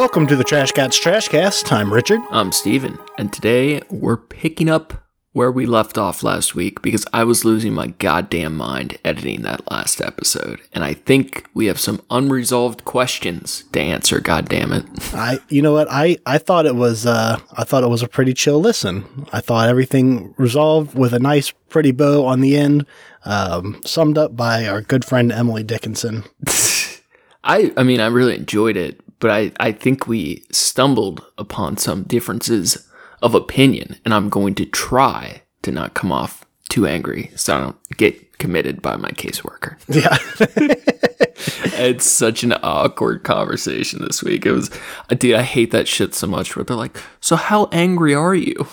Welcome to the Trash Cats Trash Cast. I'm Richard. I'm Steven, and today we're picking up where we left off last week because I was losing my goddamn mind editing that last episode. And I think we have some unresolved questions to answer, goddamn it. I you know what? I I thought it was uh I thought it was a pretty chill listen. I thought everything resolved with a nice pretty bow on the end. Um, summed up by our good friend Emily Dickinson. I I mean I really enjoyed it, but I, I think we stumbled upon some differences of opinion, and I'm going to try to not come off too angry so I don't get committed by my caseworker. Yeah. it's such an awkward conversation this week. It was, dude, I hate that shit so much where they're like, so how angry are you?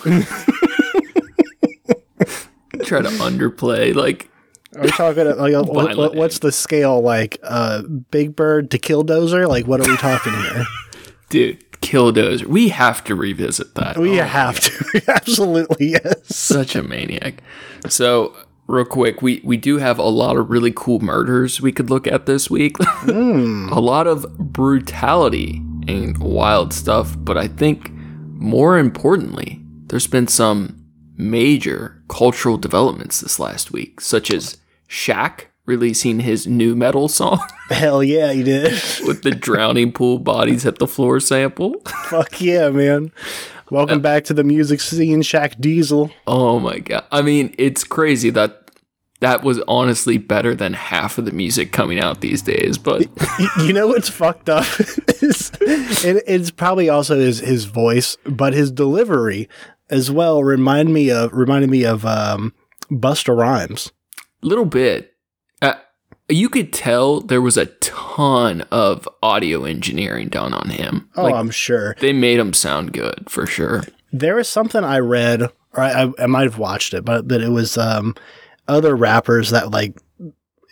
Try to underplay, like, Are we talking like uh, what, what- what's the scale like uh Big Bird to Killdozer? Like what are we talking here? dude, Killdozer. We have to revisit that. We Oh, have to. Absolutely yes. such a maniac. So, real quick, we we do have a lot of really cool murders we could look at this week. a lot of brutality and wild stuff, but I think more importantly, there's been some major cultural developments this last week, such as Shaq releasing his new metal song Hell yeah, you did. with the drowning pool bodies at the floor sample. Fuck yeah, man. Welcome back to the music scene, Shaq Diesel. Oh my god. I mean, it's crazy that that was honestly better than half of the music coming out these days, but you know what's fucked up is it, it's probably also his his voice, but his delivery as well remind me of reminded me of um, Busta Rhymes. little bit uh, you could tell there was a ton of audio engineering done on him. Oh, like I'm sure they made him sound good for sure. there is something I read, or I, I, I might have watched it, but that it was um, other rappers that like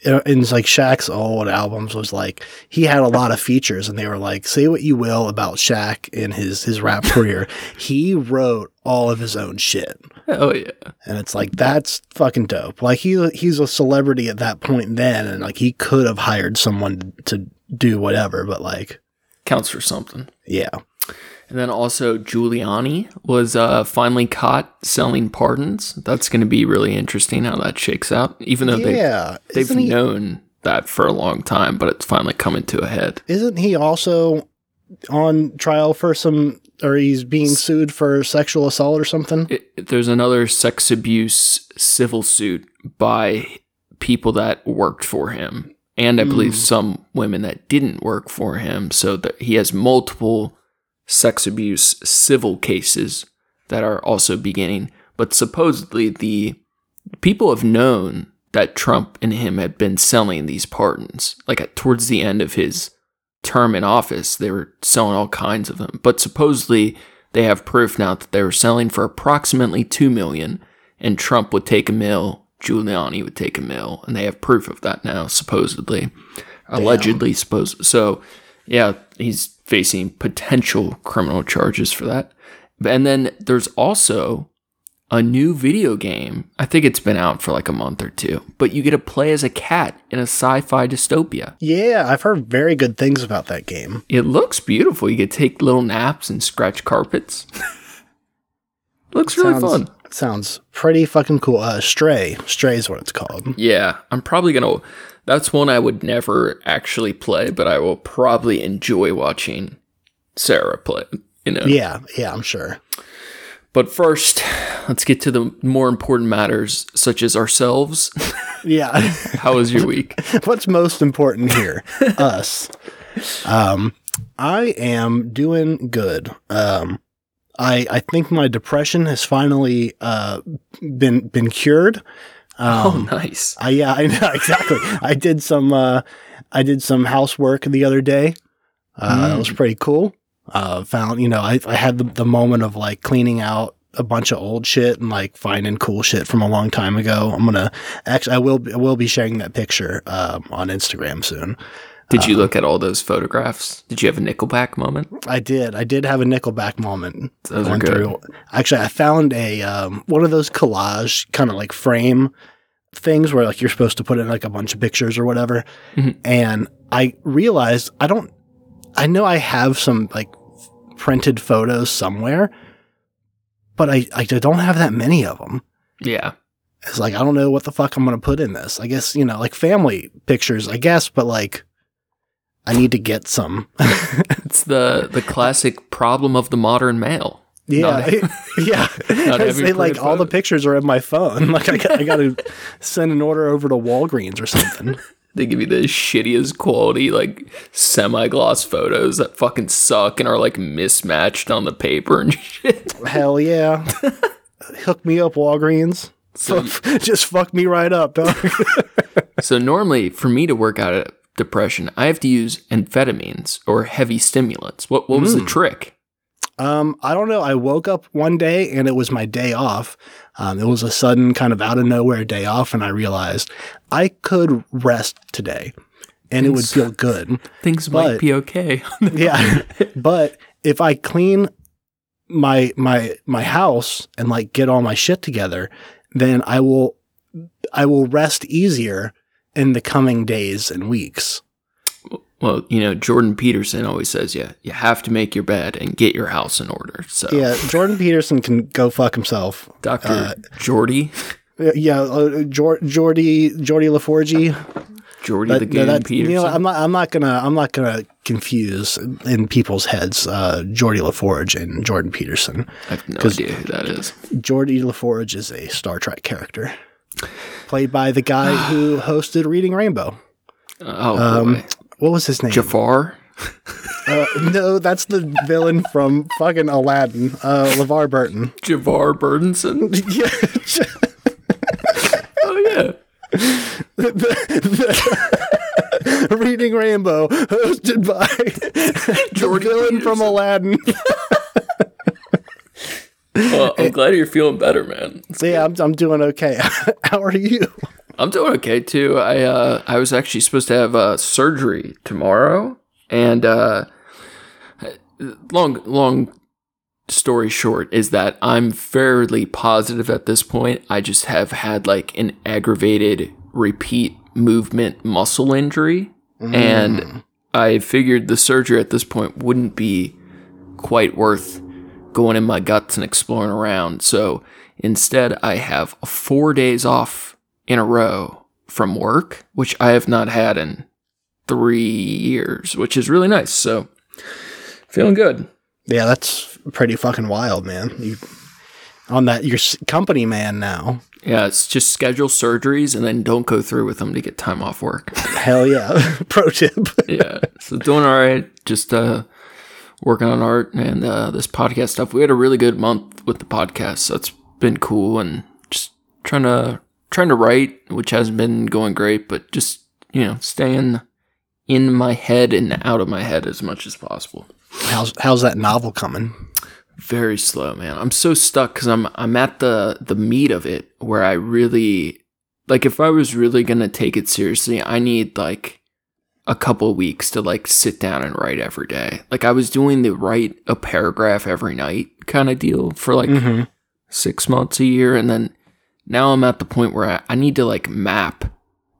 Uh, in in, like Shaq's old albums was like he had a lot of features, and they were like, say what you will about Shaq in his his rap career, he wrote all of his own shit. Oh yeah. And it's like that's fucking dope. Like he he's a celebrity at that point then, and like he could have hired someone to do whatever, but like Counts for something. yeah, And then also Giuliani was uh, finally caught selling pardons. That's going to be really interesting how that shakes out. Even though yeah. they they've he, known that for a long time, but it's finally coming to a head. isn't he also on trial for some, or he's being sued for sexual assault or something? It, there's another sex abuse civil suit by people that worked for him, and I believe some women that didn't work for him. So that he has multiple sex abuse civil cases that are also beginning. But supposedly the people have known that Trump and him had been selling these pardons. Like at, towards the end of his term in office, they were selling all kinds of them. But supposedly they have proof now that they were selling for approximately two million, and Trump would take a mill, Giuliani would take a mill, and they have proof of that now, supposedly, allegedly supposed. So, yeah, he's facing potential criminal charges for that. And then there's also a new video game. I think it's been out for like a month or two, but you get to play as a cat in a sci-fi dystopia. Yeah, I've heard very good things about that game. It looks beautiful. You get to take little naps and scratch carpets. looks really sounds, fun. Sounds pretty fucking cool. Uh, Stray, Stray is what it's called. Yeah, I'm probably gonna. That's one I would never actually play, but I will probably enjoy watching Sarah play. You know. Yeah, yeah, I'm sure. But first, let's get to the more important matters, such as ourselves. Yeah. How was your week? What's most important here? Us. Um, I am doing good. Um, I I think my depression has finally uh been been cured. Um, oh, nice. I yeah, I know exactly. I did some uh I did some housework the other day. Uh that was pretty cool. Uh found, you know, I I had the, the moment of like cleaning out a bunch of old shit and like finding cool shit from a long time ago. I'm gonna actually I will I will be sharing that picture um, on Instagram soon. Did you look at all those photographs? Did you have a Nickelback moment? I did. I did have a Nickelback moment. Those are good. Actually, I found a um, one of those collage kind of like frame things where like you're supposed to put in like a bunch of pictures or whatever. Mhm. And I realized I don't I know I have some like printed photos somewhere, but I, I don't have that many of them. Yeah. It's like I don't know what the fuck I'm gonna put in this. I guess you know, like family pictures, I guess, but like I need to get some. It's the the classic problem of the modern male. yeah, yeah. Not It's having like all the pictures are in my phone. Like I got, I got to send an order over to Walgreens or something. They give you the shittiest quality, like semi gloss photos that fucking suck and are like mismatched on the paper and shit. Hell yeah. Hook me up, Walgreens. So, Just fuck me right up, dog. so normally for me to work out of depression, I have to use amphetamines or heavy stimulants. What what was the trick? Um, I don't know. I woke up one day and it was my day off. Um, it was a sudden kind of out of nowhere day off, and I realized I could rest today, and it would feel good. Things But- might be okay. yeah, but if I clean my my my house and like get all my shit together, then I will I will rest easier in the coming days and weeks. well, you know, Jordan Peterson always says, yeah, you have to make your bed and get your house in order. So Yeah, Jordan Peterson can go fuck himself. Dr. Uh, Jordy, Yeah, uh, Jor- Jordy Geordi La Forge. Jordy That- the no, Game that- Peterson. You know, I'm not. I'm not gonna. I'm not gonna confuse in people's heads uh, Geordi La Forge and Jordan Peterson. I have no idea who that is. Geordi La Forge is a Star Trek character, played by the guy who hosted Reading Rainbow. Oh, Um. What was his name? Jafar? Uh, no, that's the villain from fucking Aladdin. Uh, LeVar Burton. Javar Burdenson? oh, yeah. Reading Rainbow, hosted by the Jordy villain from Aladdin. Well, I'm glad you're feeling better, man. So yeah, I'm, I'm doing okay. How are you? I'm doing okay too. I uh, I was actually supposed to have uh, surgery tomorrow, and uh, long long story short is that I'm fairly positive at this point. I just have had like an aggravated repeat movement muscle injury, and I figured the surgery at this point wouldn't be quite worth going in my guts and exploring around. So instead, I have four days off in a row from work, which I have not had in three years, which is really nice. So feeling good. Yeah, that's pretty fucking wild, man. You on that you're company man now. Yeah, it's just schedule surgeries and then don't go through with them to get time off work. Hell yeah. Pro tip. yeah, so doing all right. Just uh, working on art and uh, this podcast stuff. We had a really good month with the podcast, so it's been cool and just trying to trying to write, which hasn't been going great, but just you know staying in my head and out of my head as much as possible. How's how's that novel coming? Very slow, man. I'm so stuck because I'm I'm at the the meat of it where I really like if I was really gonna take it seriously, I need like a couple weeks to like sit down and write every day. Like I was doing the write a paragraph every night kind of deal for like Mm-hmm. six months a year, and then now I'm at the point where I, I need to like map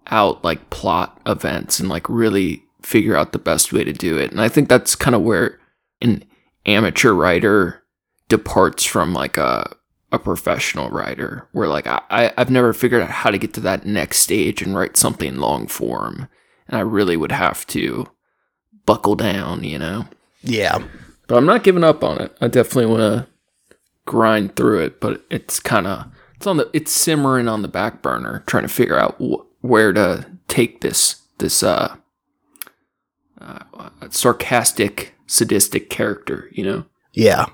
out like plot events and like really figure out the best way to do it. And I think that's kind of where an amateur writer departs from like a a professional writer where like I, I I've never figured out how to get to that next stage and write something long form. And I really would have to buckle down, you know. Yeah. But I'm not giving up on it. I definitely want to grind through it, but it's kind of it's on the it's simmering on the back burner, trying to figure out wh- where to take this this uh, uh sarcastic, sadistic character. You know, Yeah.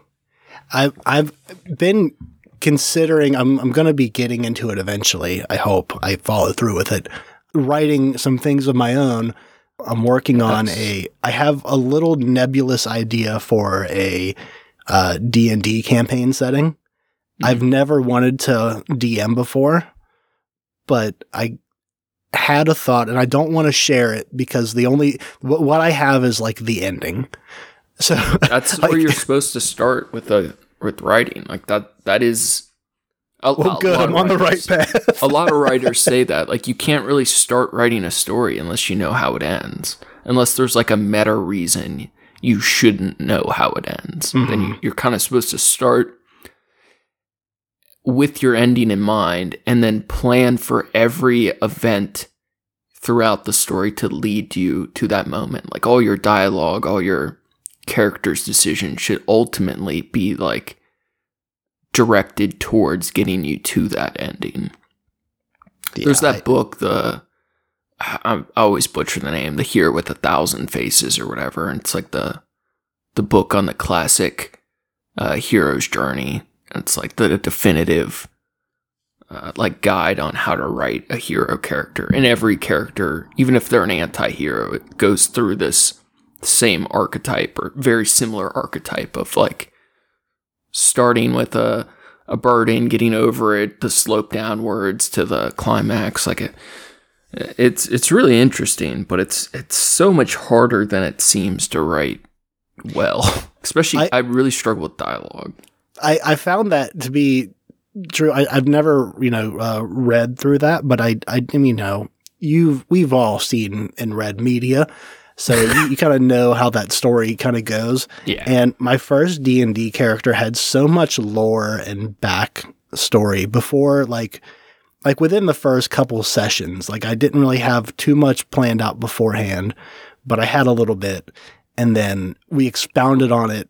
I've I've been considering I'm I'm gonna be getting into it eventually. I hope I follow through with it. Writing some things of my own. I'm working on That's- a I have a little nebulous idea for a uh D&D campaign setting. I've never wanted to DM before, but I had a thought and I don't want to share it because the only what, what I have is like the ending. So that's where you're supposed to start with the with writing. Like that that is. A, well, a good. I'm on the right path. a lot of writers say that like you can't really start writing a story unless you know how it ends unless there's like a meta reason you shouldn't know how it ends. Then you, mm-hmm. you're kind of supposed to start with your ending in mind and then plan for every event throughout the story to lead you to that moment. Like all your dialogue, all your characters' decisions should ultimately be like directed towards getting you to that ending. There's Yeah, that book, the I, I always butcher the name, The Hero with a Thousand Faces or whatever. And it's like the the book on the classic uh, hero's journey. And it's like the definitive uh, like guide on how to write a hero character. And every character, even if they're an anti-hero, it goes through this same archetype or very similar archetype of like starting with a a burden, getting over it, the slope downwards to the climax. Like it, it's it's really interesting, but it's it's so much harder than it seems to write well. Especially, I, I- really struggle with dialogue. I, I found that to be true. I, I've never, you know, uh, read through that, but I, I, you know, you've, we've all seen and read media. So you, you kind of know how that story kind of goes. Yeah, And my first D and D character had so much lore and back story before, like, like within the first couple sessions. Like I didn't really have too much planned out beforehand, but I had a little bit, and then we expounded on it.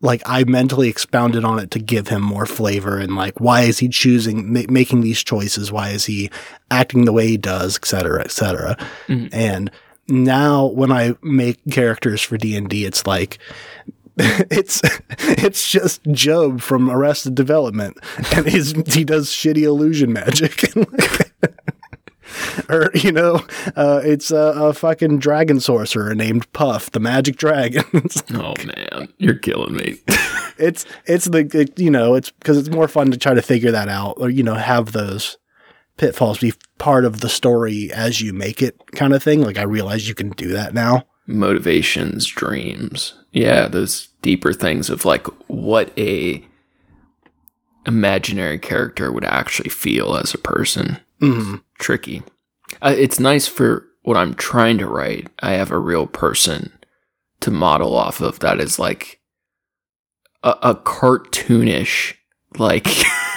Like I mentally expounded on it to give him more flavor and like why is he choosing ma- making these choices? Why is he acting the way he does, et cetera, et cetera. Mhm. And now when I make characters for D and D, it's like it's it's just Gob from Arrested Development, and he's he does shitty illusion magic, or you know, uh, it's a, a fucking dragon sorcerer named Puff, the magic dragon. It's- Oh man, you're killing me. it's it's the it- you know it's because it's more fun to try to figure that out, or you know have those pitfalls be part of the story as you make it, kind of thing. Like I realize you can do that now. Motivations, dreams. Yeah, those deeper things of like what a imaginary character would actually feel as a person. Mhm. tricky. Uh, it's nice for what I'm trying to write. I have a real person to model off of that is like a, a cartoonish, like,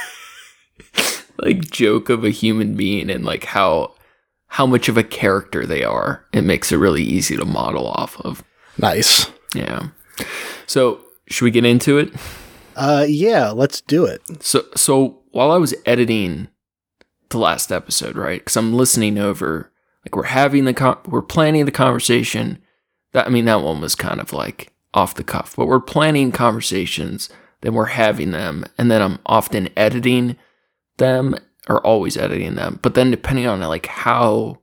like joke of a human being and like how how much of a character they are. It makes it really easy to model off of. Nice. Yeah. So should we get into it? Uh, yeah, let's do it. So so while I was editing the last episode, right? Because I'm listening over, like we're having the con- we're planning the conversation. That I mean, that one was kind of like off the cuff, but we're planning conversations, then we're having them, and then I'm often editing them or always editing them. But then depending on like how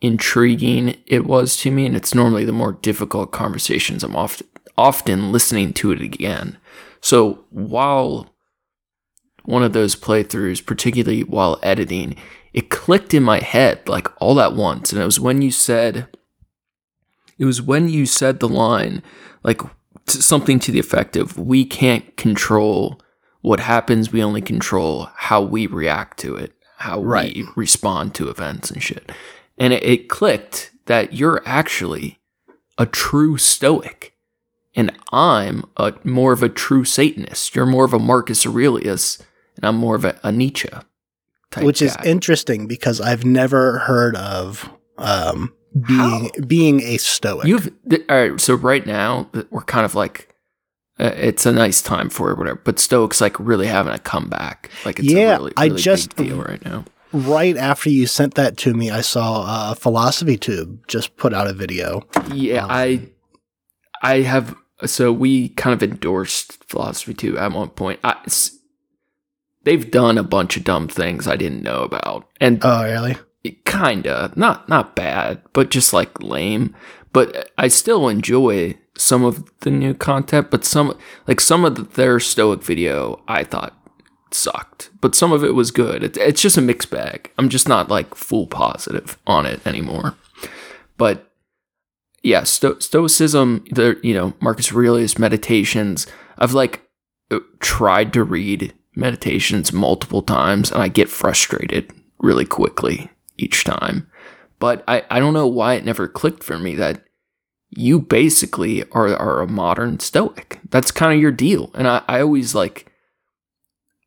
intriguing it was to me, and it's normally the more difficult conversations, I'm often often listening to it again. So while one of those playthroughs, particularly while editing, it clicked in my head like all at once. And it was when you said, it was when you said the line, like something to the effect of, we can't control what happens, we only control how we react to it, how Right. we respond to events and shit. And it, it clicked that you're actually a true stoic and I'm a more of a true Satanist. You're more of a Marcus Aurelius, and I'm more of a, a Nietzsche type. Which is interesting because I've never heard of um, being being a stoic. You've th- all right. So right now we're kind of like it's a nice time for it, whatever. But Stoics like really having a comeback. Like it's Yeah, a really, I just- big deal right now. right after you sent that to me, I saw uh, Philosophy Tube just put out a video. Yeah, Um, I I have. So we kind of endorsed philosophy Tube at one point. I, they've done a bunch of dumb things I didn't know about, and Oh, really? Kinda not not bad but just like lame. But i still enjoy some of the new content but some like some of the, their stoic video i thought sucked but some of it was good. It, it's just a mixed bag. I'm just not like full positive on it anymore. But yeah sto- stoicism the you know marcus aurelius meditations i've like uh, tried to read meditations multiple times and i get frustrated really quickly each time. But I, I don't know why it never clicked for me that you basically are, are a modern stoic. That's kind of your deal. And I, I always like,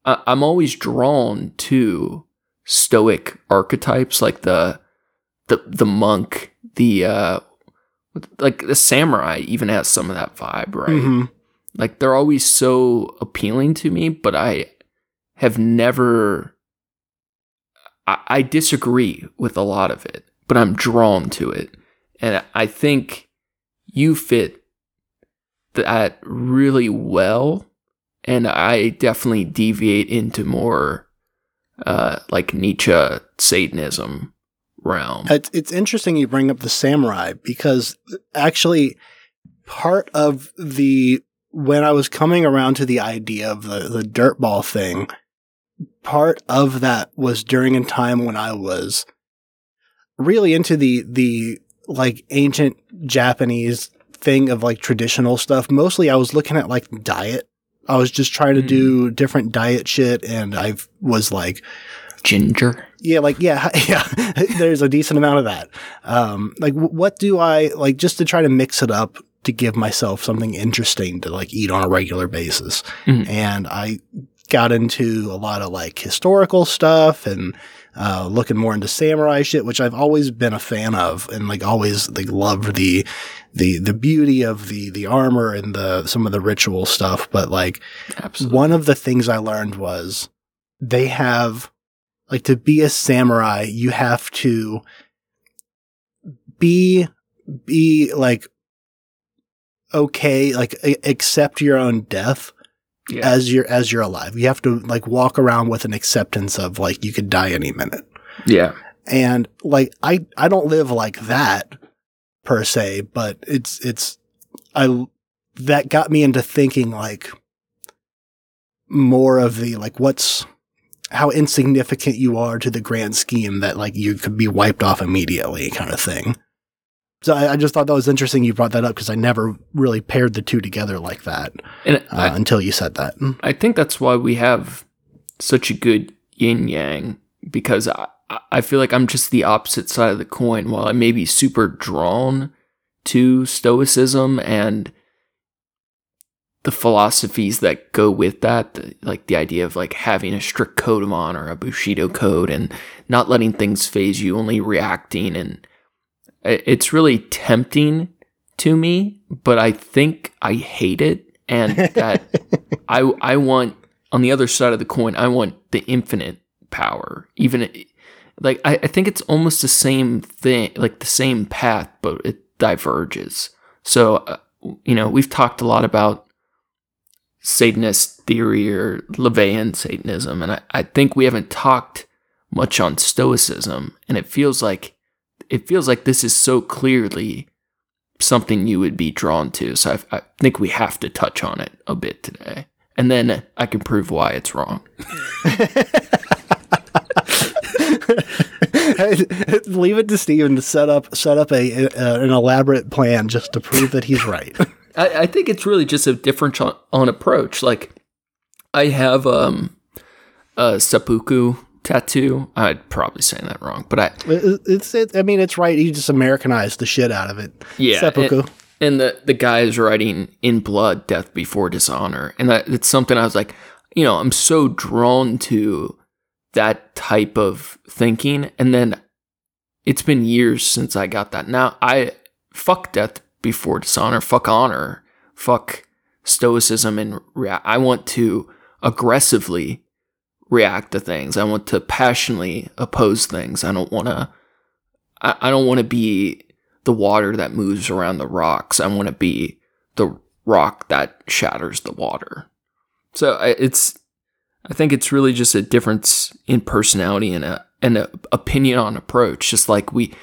I, I'm always drawn to stoic archetypes like the, the, the monk, the, uh, like the samurai even has some of that vibe, right? Mhm. Like they're always so appealing to me, but I have never. I, I disagree with a lot of it, but I'm drawn to it, and I think you fit that really well, and I definitely deviate into more uh, like Nietzsche Satanism realm. It's, it's interesting you bring up the samurai because actually part of the when I was coming around to the idea of the the dirt ball thing, part of that was during a time when I was really into the the like ancient Japanese thing of like traditional stuff. Mostly I was looking at like diet. I was just trying to Mm. do different diet shit and I was like Ginger. yeah, like yeah, yeah. There's a decent amount of that. Um, like, w- what do I like just to try to mix it up to give myself something interesting to like eat on a regular basis? Mhm. And I got into a lot of like historical stuff and uh, looking more into samurai shit, which I've always been a fan of, and like always like loved the the the beauty of the the armor and the some of the ritual stuff. But like Absolutely. one of the things I learned was they have like to be a samurai, you have to be be like okay, like accept your own death Yeah. as you're as you're alive. You have to like walk around with an acceptance of like you could die any minute. yeah. And like I I don't live like that per se, but it's it's I that got me into thinking like more of the like what's how insignificant you are to the grand scheme that like you could be wiped off immediately kind of thing. So I, I just thought that was interesting you brought that up because I never really paired the two together like that uh, I, until you said that. I think that's why we have such a good yin yang because I, I feel like I'm just the opposite side of the coin. While I may be super drawn to Stoicism and the philosophies that go with that, the- like the idea of like having a strict code of honor, a Bushido code, and not letting things phase you, only reacting, and it's really tempting to me. But I think I hate it, and that I I want on the other side of the coin, I want the infinite power. Even like I, I think it's almost the same thing, like the same path, but it diverges. So uh, you know, we've talked a lot about Satanist theory or LaVeyan Satanism, and I, I think we haven't talked much on Stoicism, and it feels like it feels like this is so clearly something you would be drawn to. So I, I think we have to touch on it a bit today, and then I can prove why it's wrong. Leave it to Steven to set up set up a, a an elaborate plan just to prove that he's right. I, I think it's really just a different on, on approach. Like I have um a seppuku tattoo. I'd probably saying that wrong, but I it's it, I mean it's right. He just Americanized the shit out of it. yeah, Seppuku. And, and the the guy is writing in blood, death before dishonor, and that it's something I was like, you know, I'm so drawn to that type of thinking, and then it's been years since I got that. Now I fuck death before dishonor, fuck honor, fuck stoicism, and rea- I want to aggressively react to things. I want to passionately oppose things. I don't want to. I, I don't want to be the water that moves around the rocks. I want to be the rock that shatters the water. So I, it's, I think it's really just a difference in personality and a and a opinion on approach. Just like we,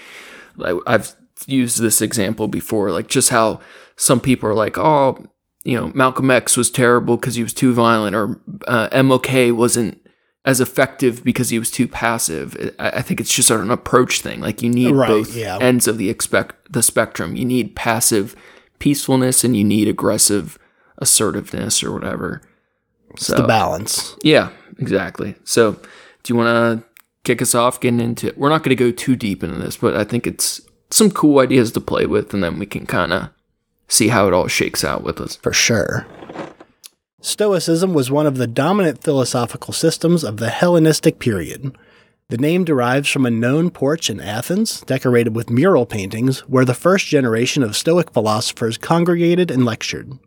like I've used this example before, like just how some people are like, oh, you know, Malcolm X was terrible because he was too violent, or uh, MLK wasn't as effective because he was too passive. I, I think it's just an approach thing. Like you need Right, both yeah. ends of the expect the spectrum. You need passive peacefulness and you need aggressive assertiveness or whatever. So The balance. yeah, exactly. So do you want to kick us off getting into it? We're not going to go too deep into this, but I think it's some cool ideas to play with, and then we can kind of see how it all shakes out with us. For sure. Stoicism was one of the dominant philosophical systems of the Hellenistic period. The name derives from a known porch in Athens, decorated with mural paintings, where the first generation of Stoic philosophers congregated and lectured.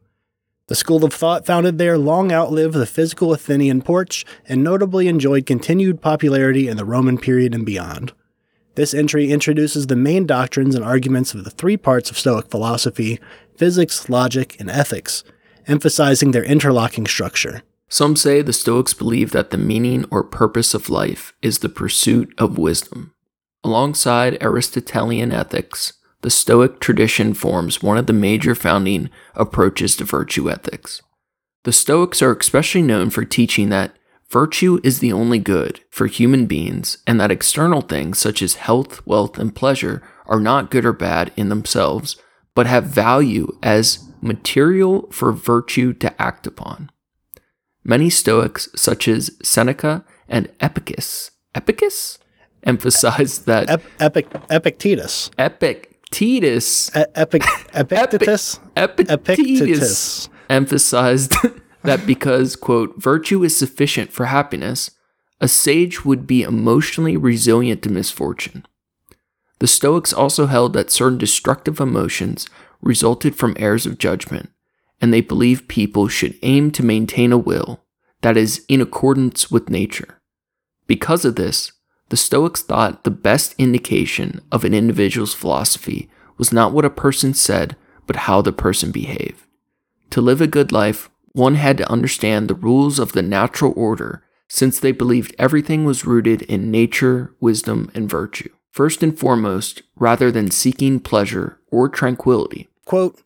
The school of thought founded there long outlived the physical Athenian porch and notably enjoyed continued popularity in the Roman period and beyond. This entry introduces the main doctrines and arguments of the three parts of Stoic philosophy physics, logic, and ethics, emphasizing their interlocking structure. Some say the Stoics believe that the meaning or purpose of life is the pursuit of wisdom. Alongside Aristotelian ethics, the Stoic tradition forms one of the major founding approaches to virtue ethics. The Stoics are especially known for teaching that virtue is the only good for human beings and that external things such as health, wealth, and pleasure are not good or bad in themselves, but have value as material for virtue to act upon. Many Stoics, such as Seneca and Epicus, Epicus, emphasize that Ep- Epic Epictetus. Epictetus, E- Epic Epictetus. Epictetus Epictetus. emphasized that because, quote, virtue is sufficient for happiness, a sage would be emotionally resilient to misfortune. The Stoics also held that certain destructive emotions resulted from errors of judgment, and they believed people should aim to maintain a will that is in accordance with nature. Because of this, the Stoics thought the best indication of an individual's philosophy was not what a person said, but how the person behaved. To live a good life, one had to understand the rules of the natural order, since they believed everything was rooted in nature, wisdom, and virtue. First and foremost, rather than seeking pleasure or tranquility. Quote,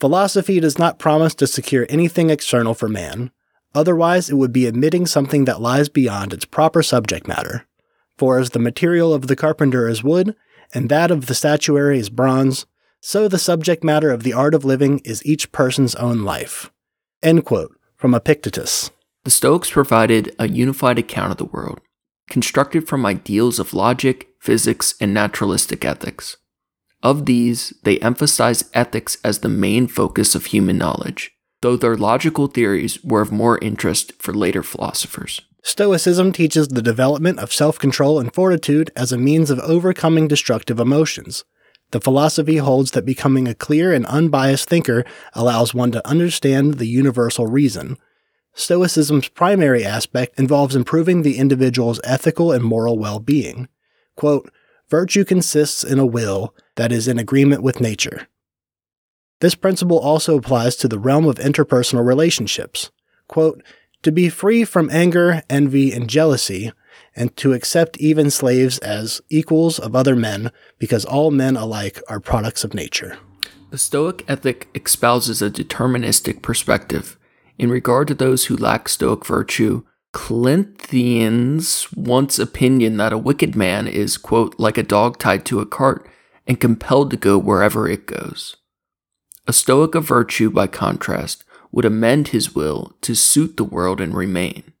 Philosophy does not promise to secure anything external for man. Otherwise, it would be admitting something that lies beyond its proper subject matter. For as the material of the carpenter is wood, and that of the statuary is bronze, so the subject matter of the art of living is each person's own life. End quote, from Epictetus. The Stoics provided a unified account of the world, constructed from ideals of logic, physics, and naturalistic ethics. Of these, they emphasize ethics as the main focus of human knowledge, though their logical theories were of more interest for later philosophers. Stoicism teaches the development of self control and fortitude as a means of overcoming destructive emotions. The philosophy holds that becoming a clear and unbiased thinker allows one to understand the universal reason. Stoicism's primary aspect involves improving the individual's ethical and moral well being. Virtue consists in a will that is in agreement with nature. This principle also applies to the realm of interpersonal relationships. Quote, to be free from anger, envy, and jealousy, and to accept even slaves as equals of other men, because all men alike are products of nature. The Stoic ethic espouses a deterministic perspective. In regard to those who lack Stoic virtue, Cleanthes once opinion that a wicked man is, quote, like a dog tied to a cart and compelled to go wherever it goes. A Stoic of virtue, by contrast, would amend his will to suit the world and remain.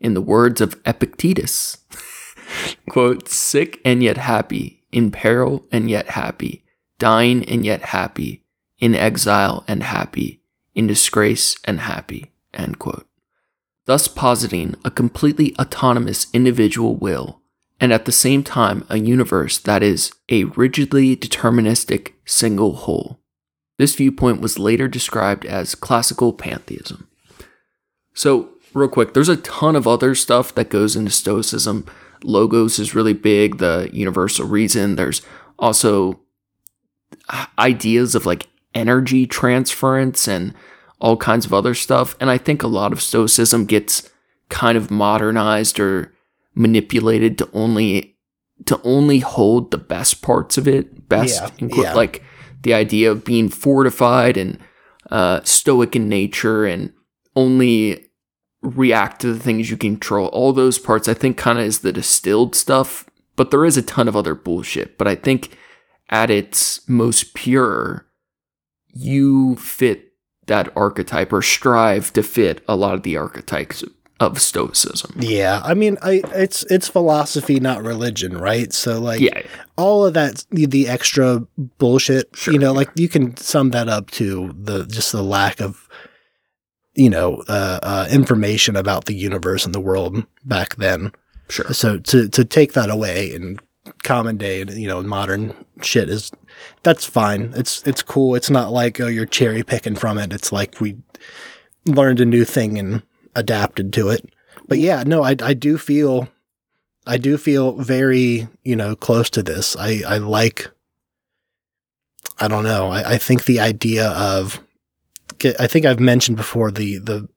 In the words of Epictetus, quote, sick and yet happy, in peril and yet happy, dying and yet happy, in exile and happy, in disgrace and happy, end quote. Thus positing a completely autonomous individual will, and at the same time a universe that is a rigidly deterministic single whole. This viewpoint was later described as classical pantheism. So, real quick, there's a ton of other stuff that goes into Stoicism. Logos is really big, the universal reason. There's also uh, ideas of like energy transference and all kinds of other stuff. And I think a lot of Stoicism gets kind of modernized or manipulated to only to only hold the best parts of it best Yeah, yeah. like the idea of being fortified and uh, stoic in nature and only react to the things you control. All those parts i think kind of is the distilled stuff but there is a ton of other bullshit. But i think at its most pure you fit that archetype or strive to fit a lot of the archetypes of stoicism. Yeah, I mean, I it's it's philosophy, not religion, right? So like, Yeah. all of that, the, extra bullshit, Sure, you know, like you can sum that up to the just the lack of, you know, uh, uh, information about the universe and the world back then. Sure. So to to take that away in common day, you know, modern shit is that's fine. It's it's cool. It's not like oh you're cherry picking from it. It's like we learned a new thing and adapted to it. But yeah, no, I I do feel I do feel very, you know, close to this. I I like I don't know. I, I think the idea of I think I've mentioned before the the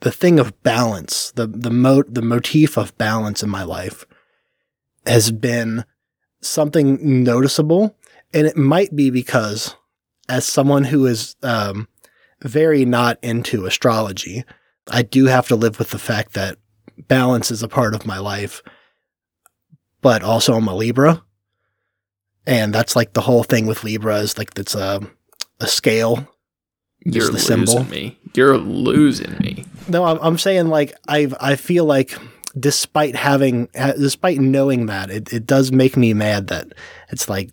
the thing of balance, the the mo- the motif of balance in my life has been something noticeable, and it might be because as someone who is um, very not into astrology, I do have to live with the fact that balance is a part of my life, but also I'm a Libra, and that's like the whole thing with Libra is like it's a a scale You're the losing symbol. me. You're losing me. No, I'm, I'm saying like I I feel like despite having despite knowing that it, it does make me mad that it's like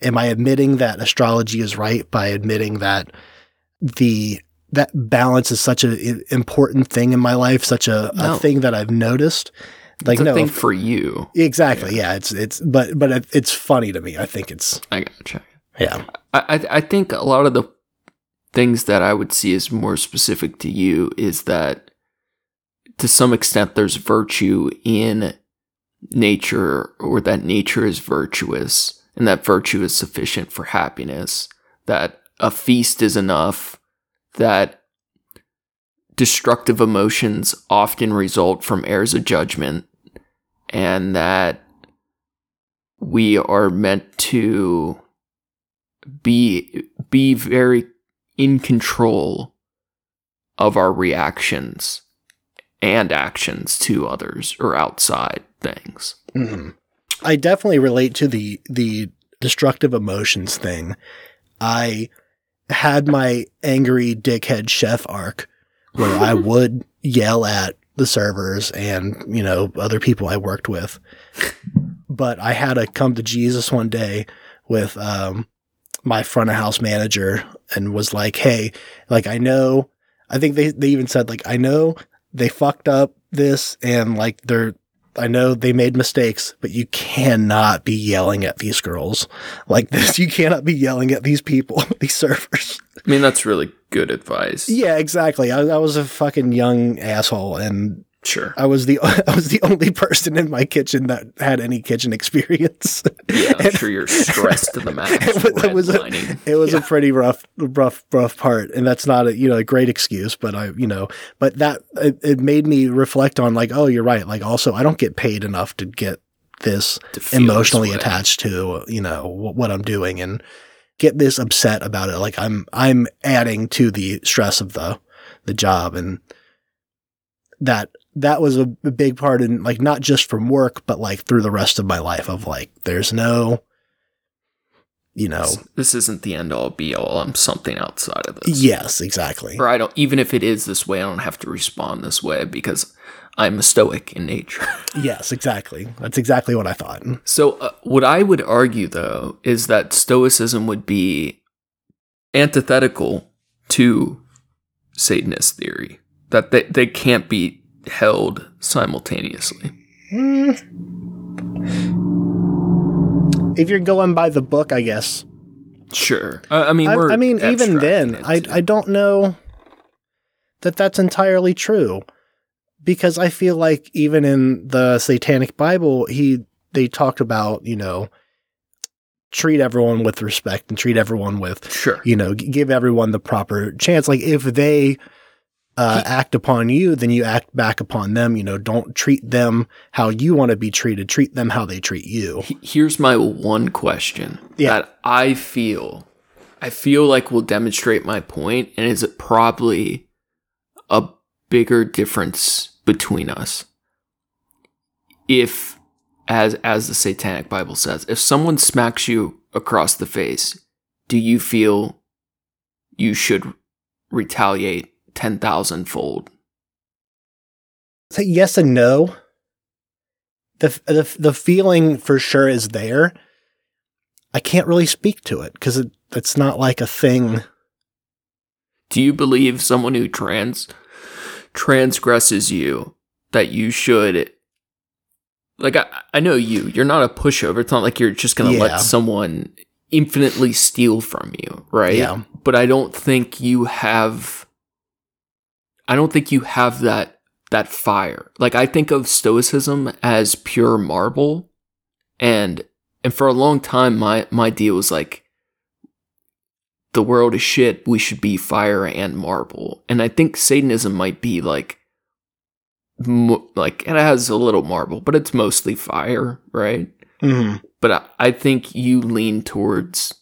am I admitting that astrology is right by admitting that the that balance is such an important thing in my life, such a, No. a thing that I've noticed. Like no, thing for you. exactly, yeah. It's it's but but it's funny to me. I think it's I gotcha. yeah, I, I I think a lot of the things that I would see as more specific to you is that to some extent there's virtue in nature or that nature is virtuous and that virtue is sufficient for happiness that a feast is enough that destructive emotions often result from errors of judgment and that we are meant to be be very in control of our reactions and actions to others or outside things. hmm I definitely relate to the the destructive emotions thing. I had my angry dickhead chef arc where I would yell at the servers and you know other people I worked with, but I had to come to Jesus one day with um, my front of house manager and was like, "Hey, like I know." I think they they even said like, "I know they fucked up this and like they're I know they made mistakes, but you cannot be yelling at these girls like this. You cannot be yelling at these people, these servers. I mean, that's really good advice. Yeah, exactly. I, I was a fucking young asshole, and Sure. I was the I was the only person in my kitchen that had any kitchen experience. Yeah, I'm sure you're stressed to the max. It was- it was a- it was a pretty rough, rough, rough part, and that's not a you know a great excuse, but I you know, but that it, it made me reflect on like, oh, you're right. Like, also, I don't get paid enough to get this To emotionally this attached to you know what, what I'm doing and get this upset about it. Like I'm I'm adding to the stress of the the job, and that that was a, a big part in like not just from work, but like through the rest of my life. Of like, there's no, you know, This, this isn't the end all be all. I'm something outside of this. yes, exactly. Or I don't. Even if it is this way, I don't have to respond this way because I'm a stoic in nature. Yes, exactly. That's exactly what I thought. So, uh, what I would argue, though, is that Stoicism would be antithetical to Satanist theory, that they, they can't be held simultaneously. Hmm. If you're going by the book, I guess. Sure. I, I mean, I, I mean, even then, I I don't know that that's entirely true because I feel like even in the Satanic Bible, he they talked about you know treat everyone with respect and treat everyone with Sure. you know give everyone the proper chance. Like if they uh, act upon you, then you act back upon them. You know, don't treat them how you want to be treated. Treat them how they treat you. Here's my one question Yeah. that I feel I feel like will demonstrate my point and is it probably a bigger difference between us. If as as the satanic bible says, if someone smacks you across the face, do you feel you should retaliate 10,000 fold? So yes and no. The, the the feeling for sure is there. I can't really speak to it because it, it's not like a thing. Do you believe someone who trans transgresses you that you should like I, I know you you're not a pushover it's not like you're just gonna Yeah. let someone infinitely steal from you right Yeah. but i don't think you have i don't think you have that that fire. Like i think of stoicism as pure marble. And and for a long time my my deal was like the world is shit. We should be fire and marble. And i think satanism might be like mo- like it has a little marble but it's mostly fire right? Mhm. but I, I think you lean towards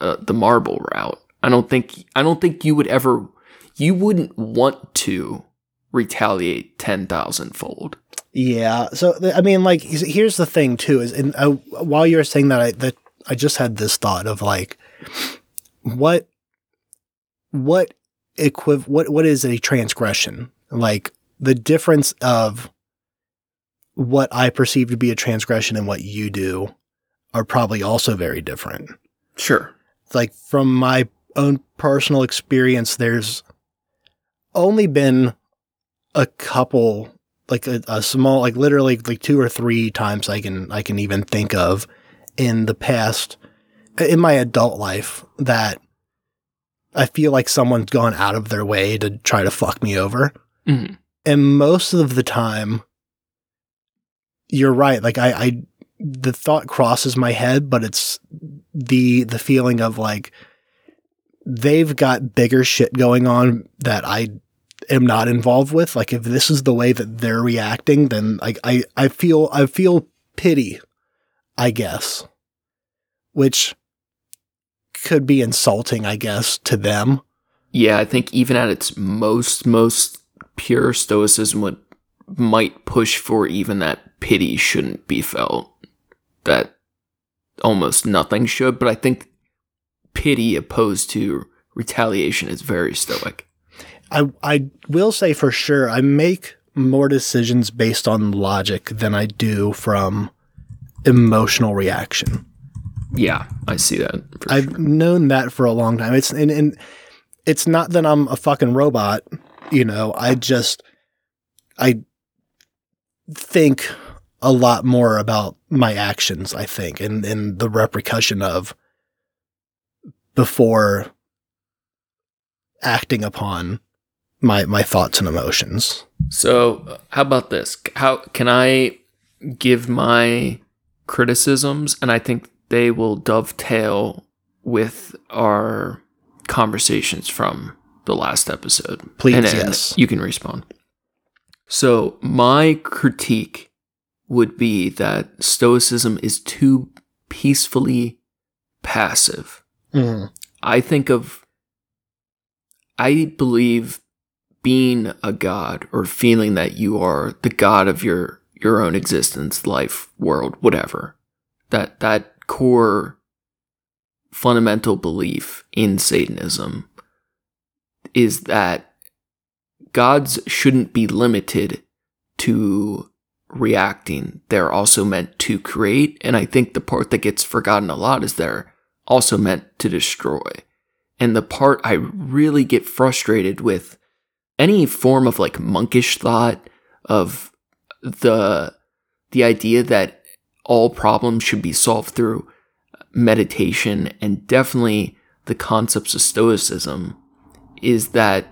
uh, the marble route. I don't think I don't think you would ever you wouldn't want to retaliate ten thousand fold. Yeah. So I mean, like, here's- the thing too: is and uh, while you were saying that, I that I just had this thought of like, what, what equiv what what is a transgression? Like the difference of what I perceive to be a transgression and what you do are probably also very different. Sure. Like from my own personal experience, there's only been a couple, like a, a small, like literally like two or three times I can I can even think of in the past in my adult life that I feel like someone's gone out of their way to try to fuck me over. Mhm. And most of the time, you're right. Like I, I, the thought crosses my head, but it's the the feeling of like they've got bigger shit going on that I am not involved with. Like if this is the way that they're reacting, then like I, I feel I feel pity, I guess, which could be insulting, I guess, to them. Yeah, I think even at its most most pure stoicism would might push for even that pity shouldn't be felt. That almost nothing should, but I think pity opposed to retaliation is very stoic. I I will say for sure I make more decisions based on logic than I do from emotional reaction. Yeah, I see that. For I've sure. known that for a long time. It's and, and it's not that I'm a fucking robot, you know. I just I think a lot more about my actions, I think, and, and the repercussion of before acting upon my my thoughts and emotions. So, how about this? How can I give my criticisms and I think they will dovetail with our conversations from the last episode. Please, and yes. You can respond. So, my critique would be that stoicism is too peacefully passive. Mm. I think of, I believe being a god or feeling that you are the god of your, your own existence, life, world, whatever. That, that core fundamental belief in Satanism is that gods shouldn't be limited to reacting. They're also meant to create. And I think the part that gets forgotten a lot is they're also meant to destroy. And the part I really get frustrated with any form of like monkish thought of the the idea that all problems should be solved through meditation and definitely the concepts of stoicism is that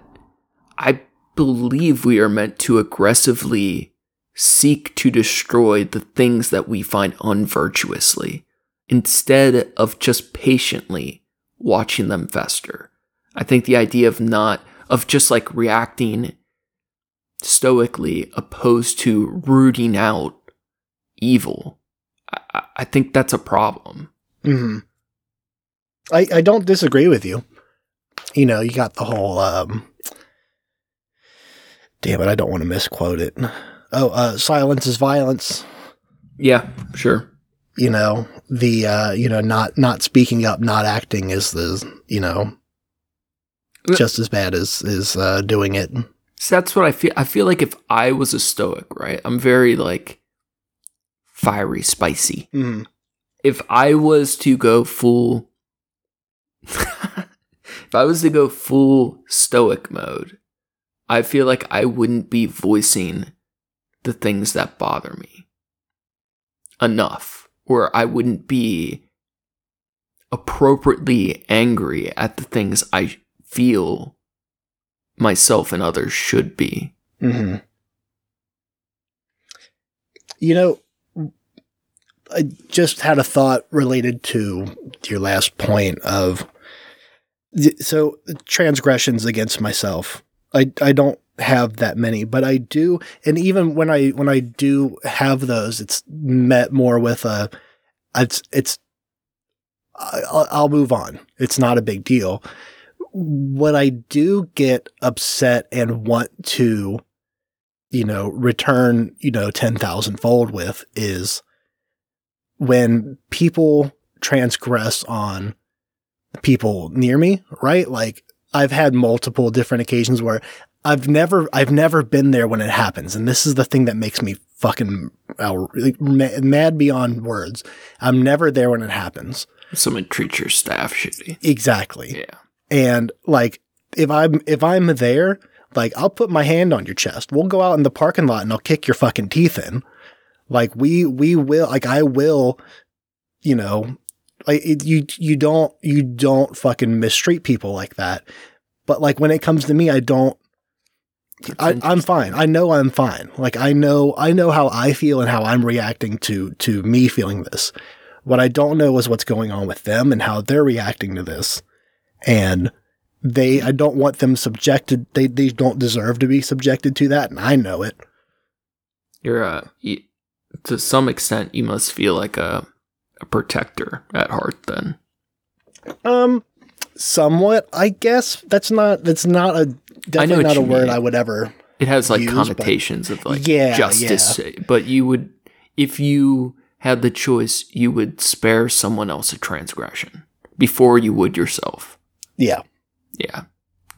I believe we are meant to aggressively seek to destroy the things that we find unvirtuously instead of just patiently watching them fester. I think the idea of not, of just like reacting stoically opposed to rooting out evil, I, I- think that's a problem. hmm I, I don't disagree with you. You know, you got the whole um damn it, I don't want to misquote it. Oh, uh silence is violence. Yeah, sure. You know, the uh, you know, not not speaking up, not acting is the you know just as bad as is uh doing it. So that's what I feel. I feel like if I was a stoic, right? I'm very like fiery, spicy. Mhm. If I was to go full, if I was to go full stoic mode, I feel like I wouldn't be voicing the things that bother me enough, or I wouldn't be appropriately angry at the things I feel myself and others should be. hmm You know, I just had a thought related to your last point of so transgressions against myself. I I don't have that many, but I do, and even when I when I do have those, it's met more with a it's it's I'll, I'll move on. It's not a big deal. What I do get upset and want to, you know, return, you know, 10,000 fold with is when people transgress on people near me, right? Like I've had multiple different occasions where I've never, I've never been there when it happens. And this is the thing that makes me fucking mad beyond words. I'm never there when it happens. Someone treats your staff shitty. Exactly. Yeah. And like if I'm if I'm there, like I'll put my hand on your chest. We'll go out in the parking lot and I'll kick your fucking teeth in. Like we we will like I will, you know, like it, you you don't you don't fucking mistreat people like that. But like when it comes to me, I don't. I, I'm fine. I know I'm fine. Like I know I know how I feel and how I'm reacting to to me feeling this. What I don't know is what's going on with them and how they're reacting to this. And they I don't want them subjected they they don't deserve to be subjected to that and I know it. You're uh, you, to some extent, you must feel like a a protector at heart. Then Um somewhat, I guess. That's not that's not a definitely not a word mean. I would ever it has like Use, connotations of like Yeah, justice, but you would if you had the choice, you would spare someone else a transgression before you would yourself. Yeah. Yeah.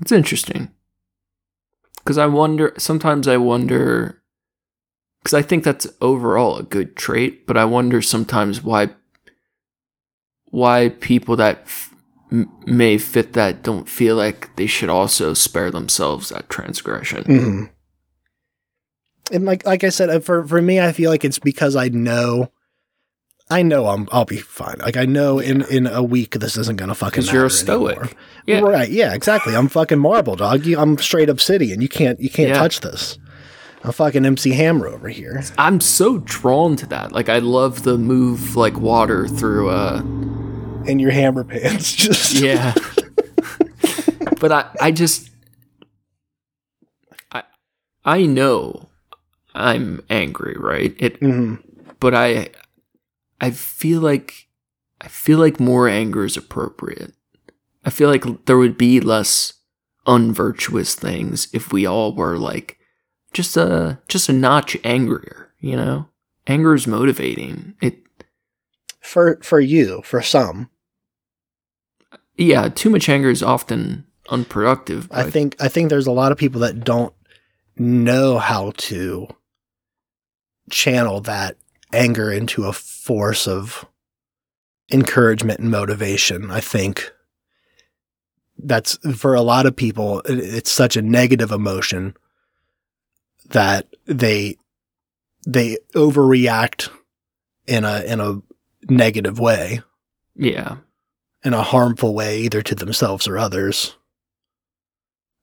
It's interesting. Cuz I wonder sometimes I wonder cuz I think that's overall a good trait, but I wonder sometimes why why people that f- may fit that don't feel like they should also spare themselves that transgression. hmm And like like I said, uh, for for me, I feel like it's because I know, I know I'm I'll be fine. Like I know in in a week this isn't gonna fucking. Because you're a stoic. Yeah. Right? Yeah, exactly. I'm fucking marble dog. You, I'm straight obsidian. You can't you can't Yeah. touch this. I'm fucking MC Hammer over here. I'm so drawn to that. Like I love the move like water through uh In your hammer pants, just yeah. but I I just I I know I'm angry, right? It Mhm. but I I feel like I feel like more anger is appropriate. I feel like there would be less unvirtuous things if we all were like just a just a notch angrier, you know? Anger is motivating. It For for you, for some, yeah, too much anger is often unproductive. I think I think there's a lot of people that don't know how to channel that anger into a force of encouragement and motivation. I think that's for a lot of people it's such a negative emotion that they they overreact in a in a negative way, yeah. in a harmful way either to themselves or others.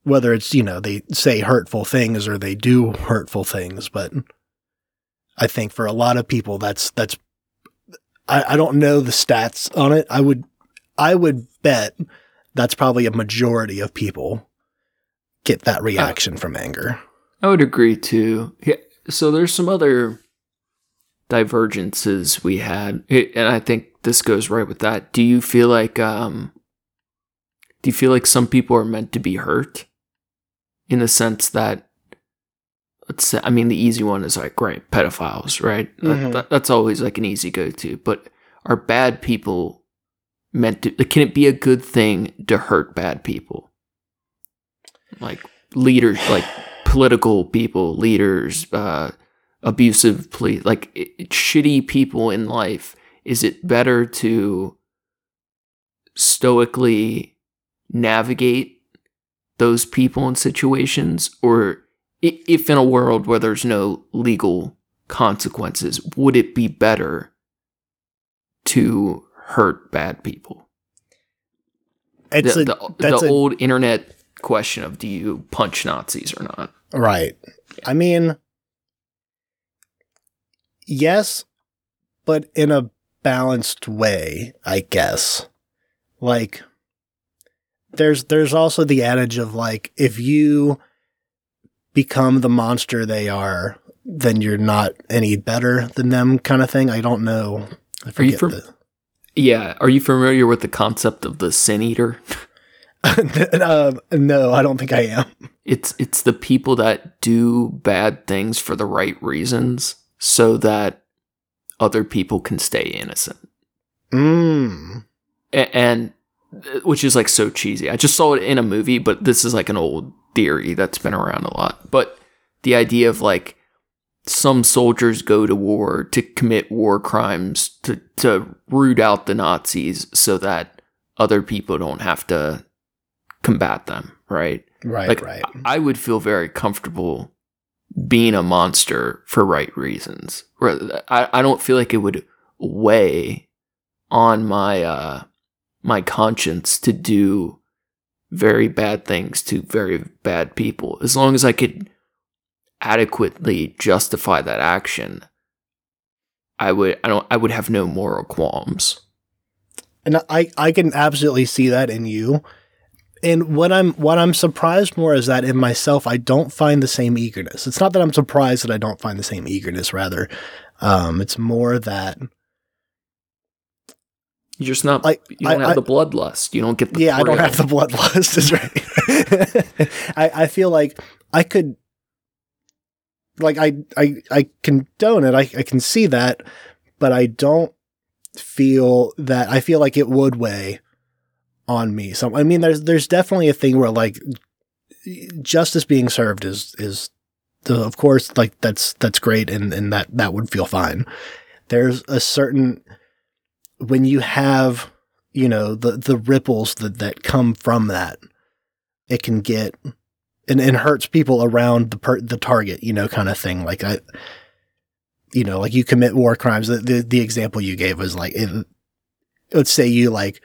Whether it's, you know, they say hurtful things or they do hurtful things, but I think for a lot of people that's that's I, I don't know the stats on it. I would I would bet that's probably a majority of people get that reaction from anger. I would agree too. Yeah, so there's some other divergences we had, and I think this goes right with that. Do you feel like um, do you feel like some people are meant to be hurt, in the sense that, let's I mean, the easy one is like right pedophiles, right? Mhm. that- that's always like an easy go to. But are bad people meant to? Can it be a good thing to hurt bad people? Like leaders, like political people, leaders, uh, abusive police, like it, shitty people in life, is it better to stoically navigate those people and situations, or if in a world where there's no legal consequences, would it be better to hurt bad people? It's the, a, the, that's the a- old internet question of do you punch Nazis or not? Right. I mean, yes, but in a balanced way, I guess. Like, there's there's also the adage of like if you become the monster they are, then you're not any better than them, kind of thing. I don't know. I Are you forget from- the- Yeah. Are you familiar with the concept of the sin eater? uh, no, I don't think I am. It's it's the people that do bad things for the right reasons so that other people can stay innocent. Mm. A- and uh, which is like so cheesy. I just saw it in a movie, but this is like an old theory that's been around a lot. But the idea of like some soldiers go to war to commit war crimes to to root out the Nazis so that other people don't have to combat them, right? Right, like right. I would feel very comfortable being a monster for right reasons. I, I don't feel like it would weigh on my uh my conscience to do very bad things to very bad people. As long as I could adequately justify that action, I would I don't I would have no moral qualms. and I I can absolutely see that in you. And what I'm what I'm surprised more is that in myself I don't find the same eagerness. It's not that I'm surprised that I don't find the same eagerness. Rather, um, it's more that You're just not Like, you don't I- have I- the bloodlust. You don't get the yeah, I don't have the bloodlust. Is right. I I feel like I could, like I I I condone it. I I can see that, but I don't feel that. I feel like it would weigh on me. So I mean, there's there's definitely a thing where like justice being served is is the, of course like that's that's great and and that that would feel fine. There's a certain when you have you know the the ripples that that come from that it can get and, and hurts people around the per, the target you know kind of thing like i you know like you commit war crimes the the, the example you gave was like it, let's say you like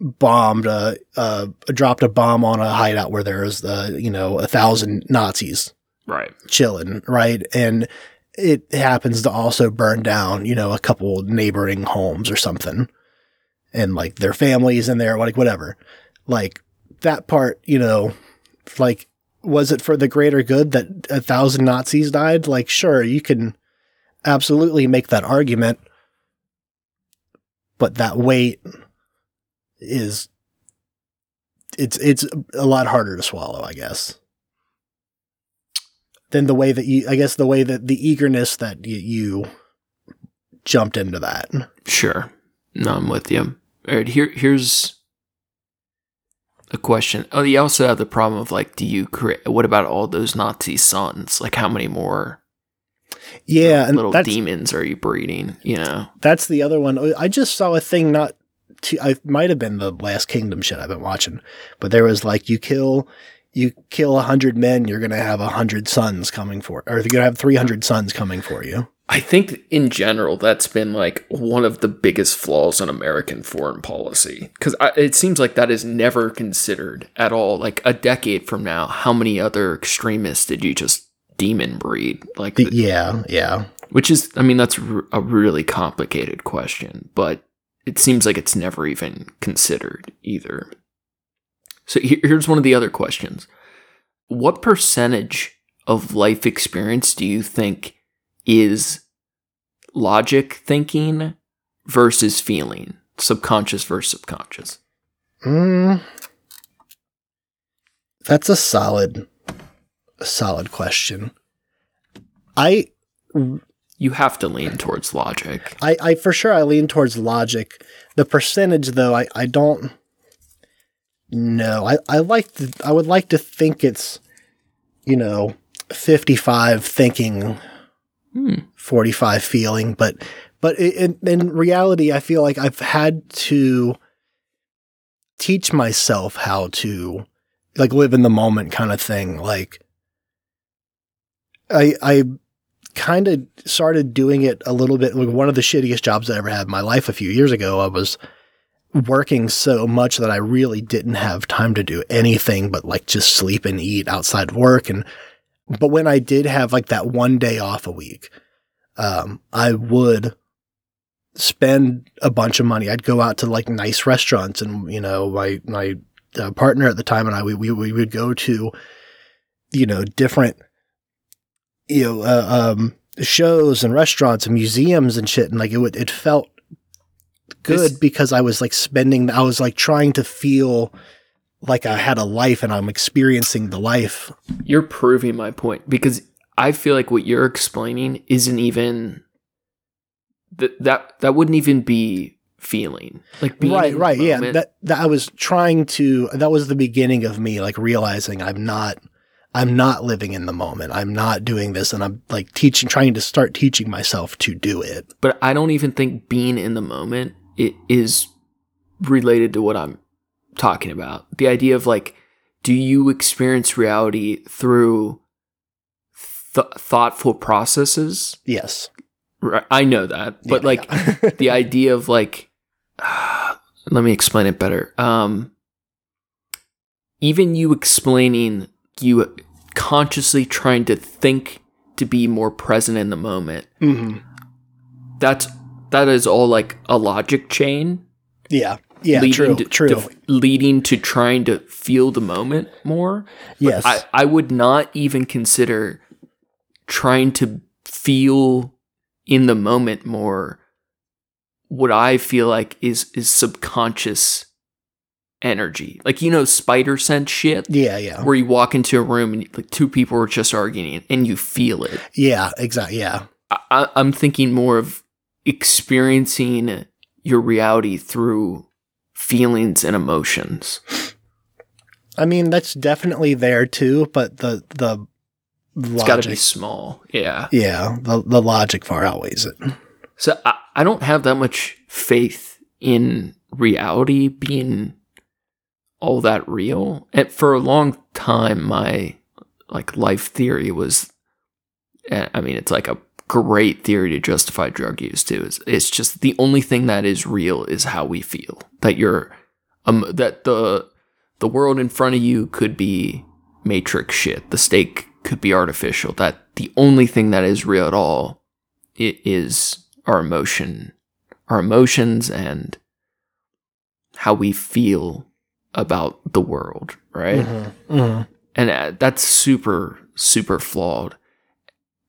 bombed a, uh dropped a bomb on a hideout where there's uh, you know a thousand nazis Right. chilling, right? And it happens to also burn down, you know, a couple neighboring homes or something. And like their families in there, like whatever. Like that part, you know, like was it for the greater good that a thousand Nazis died? Like sure, you can absolutely make that argument. But that weight is it's it's a lot harder to swallow, I guess than the way that you, I guess, the way that the eagerness that you, you jumped into that. Sure. No, I'm with you. All right, here here's a question. Oh, you also have the problem of like, do you create? What about all those Nazi sons? Like, how many more Yeah, and little demons are you breeding? You know, that's the other one. I just saw a thing not. Too, I might have been the Last Kingdom shit I've been watching, but there was like you kill. You kill a hundred men, you're gonna have a hundred sons coming for, or you're gonna have three hundred sons coming for you. I think in general that's been like one of the biggest flaws in American foreign policy because it seems like that is never considered at all. Like a decade from now, how many other extremists did you just demon breed? Like, The- yeah, yeah. which is, I mean, that's r- a really complicated question, but it seems like it's never even considered either. So here's one of the other questions: What percentage of life experience do you think is logic thinking versus feeling, subconscious versus subconscious? Mm, that's a solid, a solid question. I You have to lean towards logic. I, I for sure I lean towards logic. The percentage though, I, I don't know. I, I like to I would like to think it's you know, 55 thinking, Hmm. 45 feeling, but but in, in reality, I feel like I've had to teach myself how to like live in the moment kind of thing. Like I I kind of started doing it a little bit. Like one of the shittiest jobs I ever had in my life a few years ago, I was working so much that I really didn't have time to do anything but like just sleep and eat outside work. And but when I did have like that one day off a week, um, I would spend a bunch of money. I'd go out to like nice restaurants, and you know, my my uh, partner at the time and I we we, we would go to you know different you know uh, um, shows and restaurants and museums and shit, and like it would it felt good This- because I was like spending. I was like trying to feel like I had a life and I'm experiencing the life. You're proving my point because I feel like what you're explaining isn't even that that that wouldn't even be feeling like being right right yeah that, that i was trying to that was the beginning of me like realizing i'm not i'm not living in the moment i'm not doing this and i'm like teaching trying to start teaching myself to do it but I don't even think being in the moment it is related to what I'm talking about. The idea of like, do you experience reality through th- thoughtful processes? yes Right, I know that, but Yeah, like yeah. the idea of like, let me explain it better. Um, even you explaining you consciously trying to think to be more present in the moment Mhm. that's that is all like a logic chain yeah. Yeah leading true to, true. to- leading to trying to feel the moment more. Yes. I, I would not even consider trying to feel in the moment more what I feel like is is subconscious energy. Like you know spider sense shit? Yeah yeah. Where you walk into a room and like two people are just arguing and you feel it. yeah exactly yeah. I, I- I'm thinking more of experiencing your reality through feelings and emotions. i mean that's definitely there too but the the It's got to be small. Yeah. yeah the, the logic far outweighs it So I, I don't have that much faith in reality being all that real. And for a long time, my like life theory was, eh, I mean, it's like a great theory to justify drug use too. It's, it's just the only thing that is real is how we feel. That you're, um, that the the world in front of you could be matrix shit. The steak could be artificial. That the only thing that is real at all it is our emotion, our emotions and how we feel about the world, right? Mhm. Mhm. And uh, that's super, super flawed.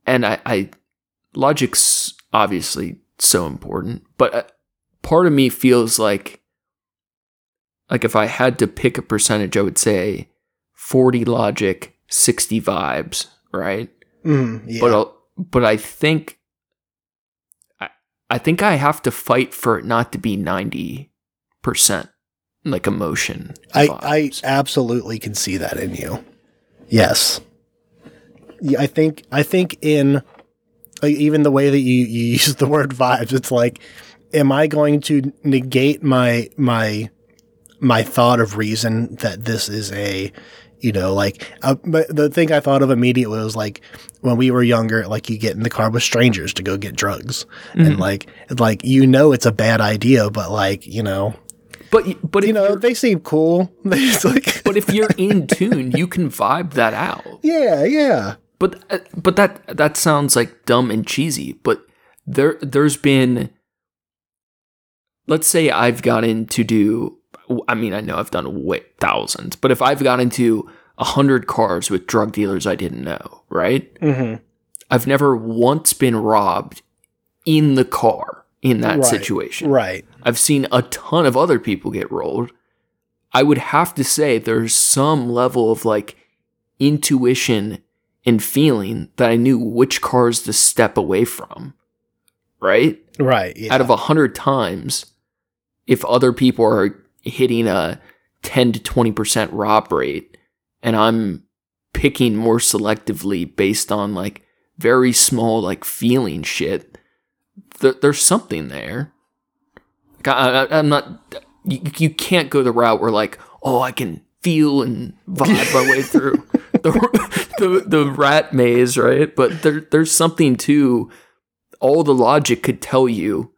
And I, I, logic's obviously so important, but uh, part of me feels like, like if I had to pick a percentage, I would say 40 logic, 60 vibes, right? Mhm. yeah but I'll- but I think I I think I have to fight for it not to be ninety percent like emotion. I, I absolutely can see that in you. Yes. Yeah, I think I think in like, even the way that you, you use the word vibes, it's like, am I going to negate my my my thought of reason that this is a you know like uh, but the thing I thought of immediately was like when we were younger, like you get in the car with strangers to go get drugs, and Mhm. like like you know it's a bad idea, but like you know but but you know they seem cool. Like but if you're in tune, you can vibe that out. yeah, yeah. But uh, but that that sounds like dumb and cheesy. But there there's been, let's say I've gotten to do. I mean, I know I've done way, thousands, but if I've gotten to a hundred cars with drug dealers I didn't know, right? Mm-hmm. I've never once been robbed in the car in that Right, situation. Right. I've seen a ton of other people get rolled. I would have to say there's some level of like intuition and feeling that I knew which cars to step away from. Right? Right. Yeah. Out of a hundred times, if other people are hitting a 10 to 20% rob rate and I'm picking more selectively based on like very small like feeling shit, th- there's something there. Like, I, I'm not. You, you can't go the route where like, oh, I can feel and vibe my way through the, the the rat maze, right? But there there's something to all the logic could tell you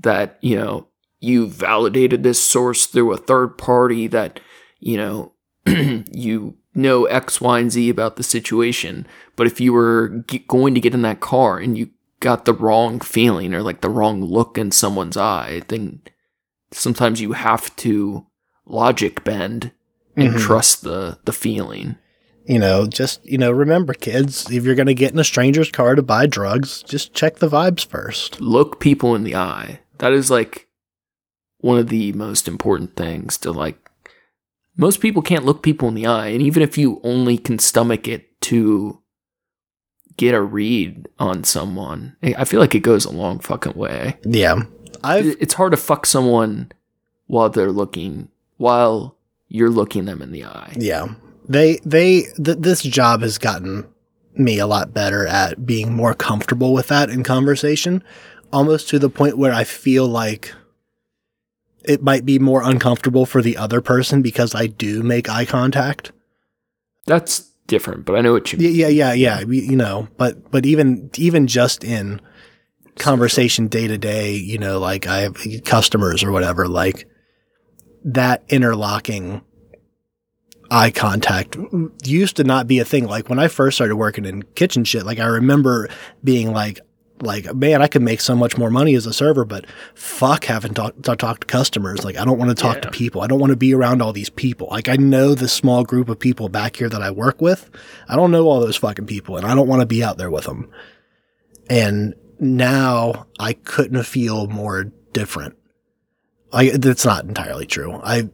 that you know you validated this source through a third party that you know you know X, Y, and Z about the situation. But if you were g- going to get in that car and you got the wrong feeling or like the wrong look in someone's eye, then sometimes you have to logic bend and Mhm. trust the the feeling. You know, just, you know, remember, kids, if you're going to get in a stranger's car to buy drugs, just check the vibes first. Look people in the eye. That is like one of the most important things to like most people can't look people in the eye and even if you only can stomach it to get a read on someone i feel like it goes a long fucking way Yeah. I've, it's hard to fuck someone while they're looking while you're looking them in the eye yeah. They, they, th- this job has gotten me a lot better at being more comfortable with that in conversation, almost to the point where I feel like it might be more uncomfortable for the other person because I do make eye contact. that's different but i know what you mean Yeah, yeah, yeah, yeah. You know, but but even even just in conversation day to day, you know, like I have customers or whatever, like that interlocking eye contact used to not be a thing. Like when I first started working in kitchen shit, like I remember being like, like man, I could make so much more money as a server, but fuck having talk to talk to customers. Like I don't want to talk to people. I don't want to be around all these people. Like I know the small group of people back here that I work with. I don't know all those fucking people, and I don't want to be out there with them. And now I couldn't feel more different. I that's not entirely true. I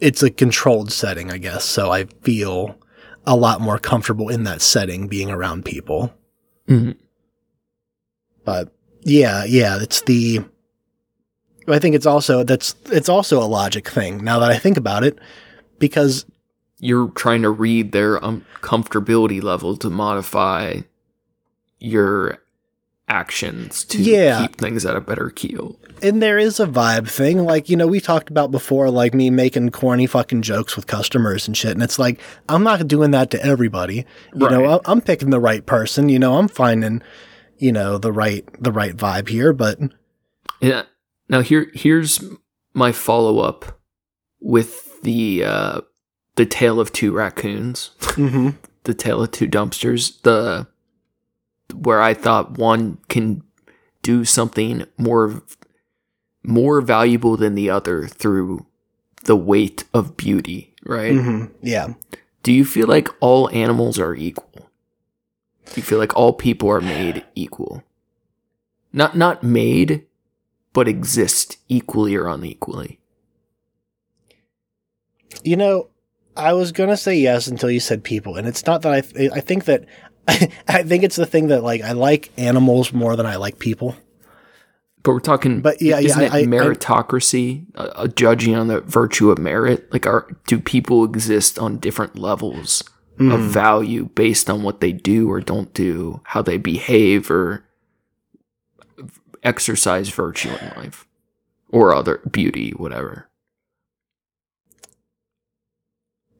it's a controlled setting, I guess, so I feel a lot more comfortable in that setting being around people. Mhm. But yeah, yeah, it's the I think it's also that's it's also a logic thing now that I think about it because you're trying to read their um, comfortability level to modify your actions to Yeah. keep things at a better keel. And there is a vibe thing like you know we talked about before like me making corny fucking jokes with customers and shit and it's like i'm not doing that to everybody you know Right. I- i'm picking the right person you know i'm finding you know the right the right vibe here but Yeah. Now here here's my follow up with the uh the tale of two raccoons, mm-hmm. the tale of two dumpsters, the where I thought one can do something more more valuable than the other through the weight of beauty, right? Mm-hmm. yeah Do you feel like all animals are equal? Do you feel like all people are made equal? Not not made, but exist equally or unequally. You know, I was gonna say yes until you said people, and it's not that I. Th- I think that I think it's the thing that like I like animals more than I like people. But we're talking. But yeah, yeah, isn't it I- meritocracy? uh, judging on the virtue of merit. Like, are do people exist on different levels Mm. of value based on what they do or don't do, how they behave, or exercise virtue in life, or other beauty, whatever.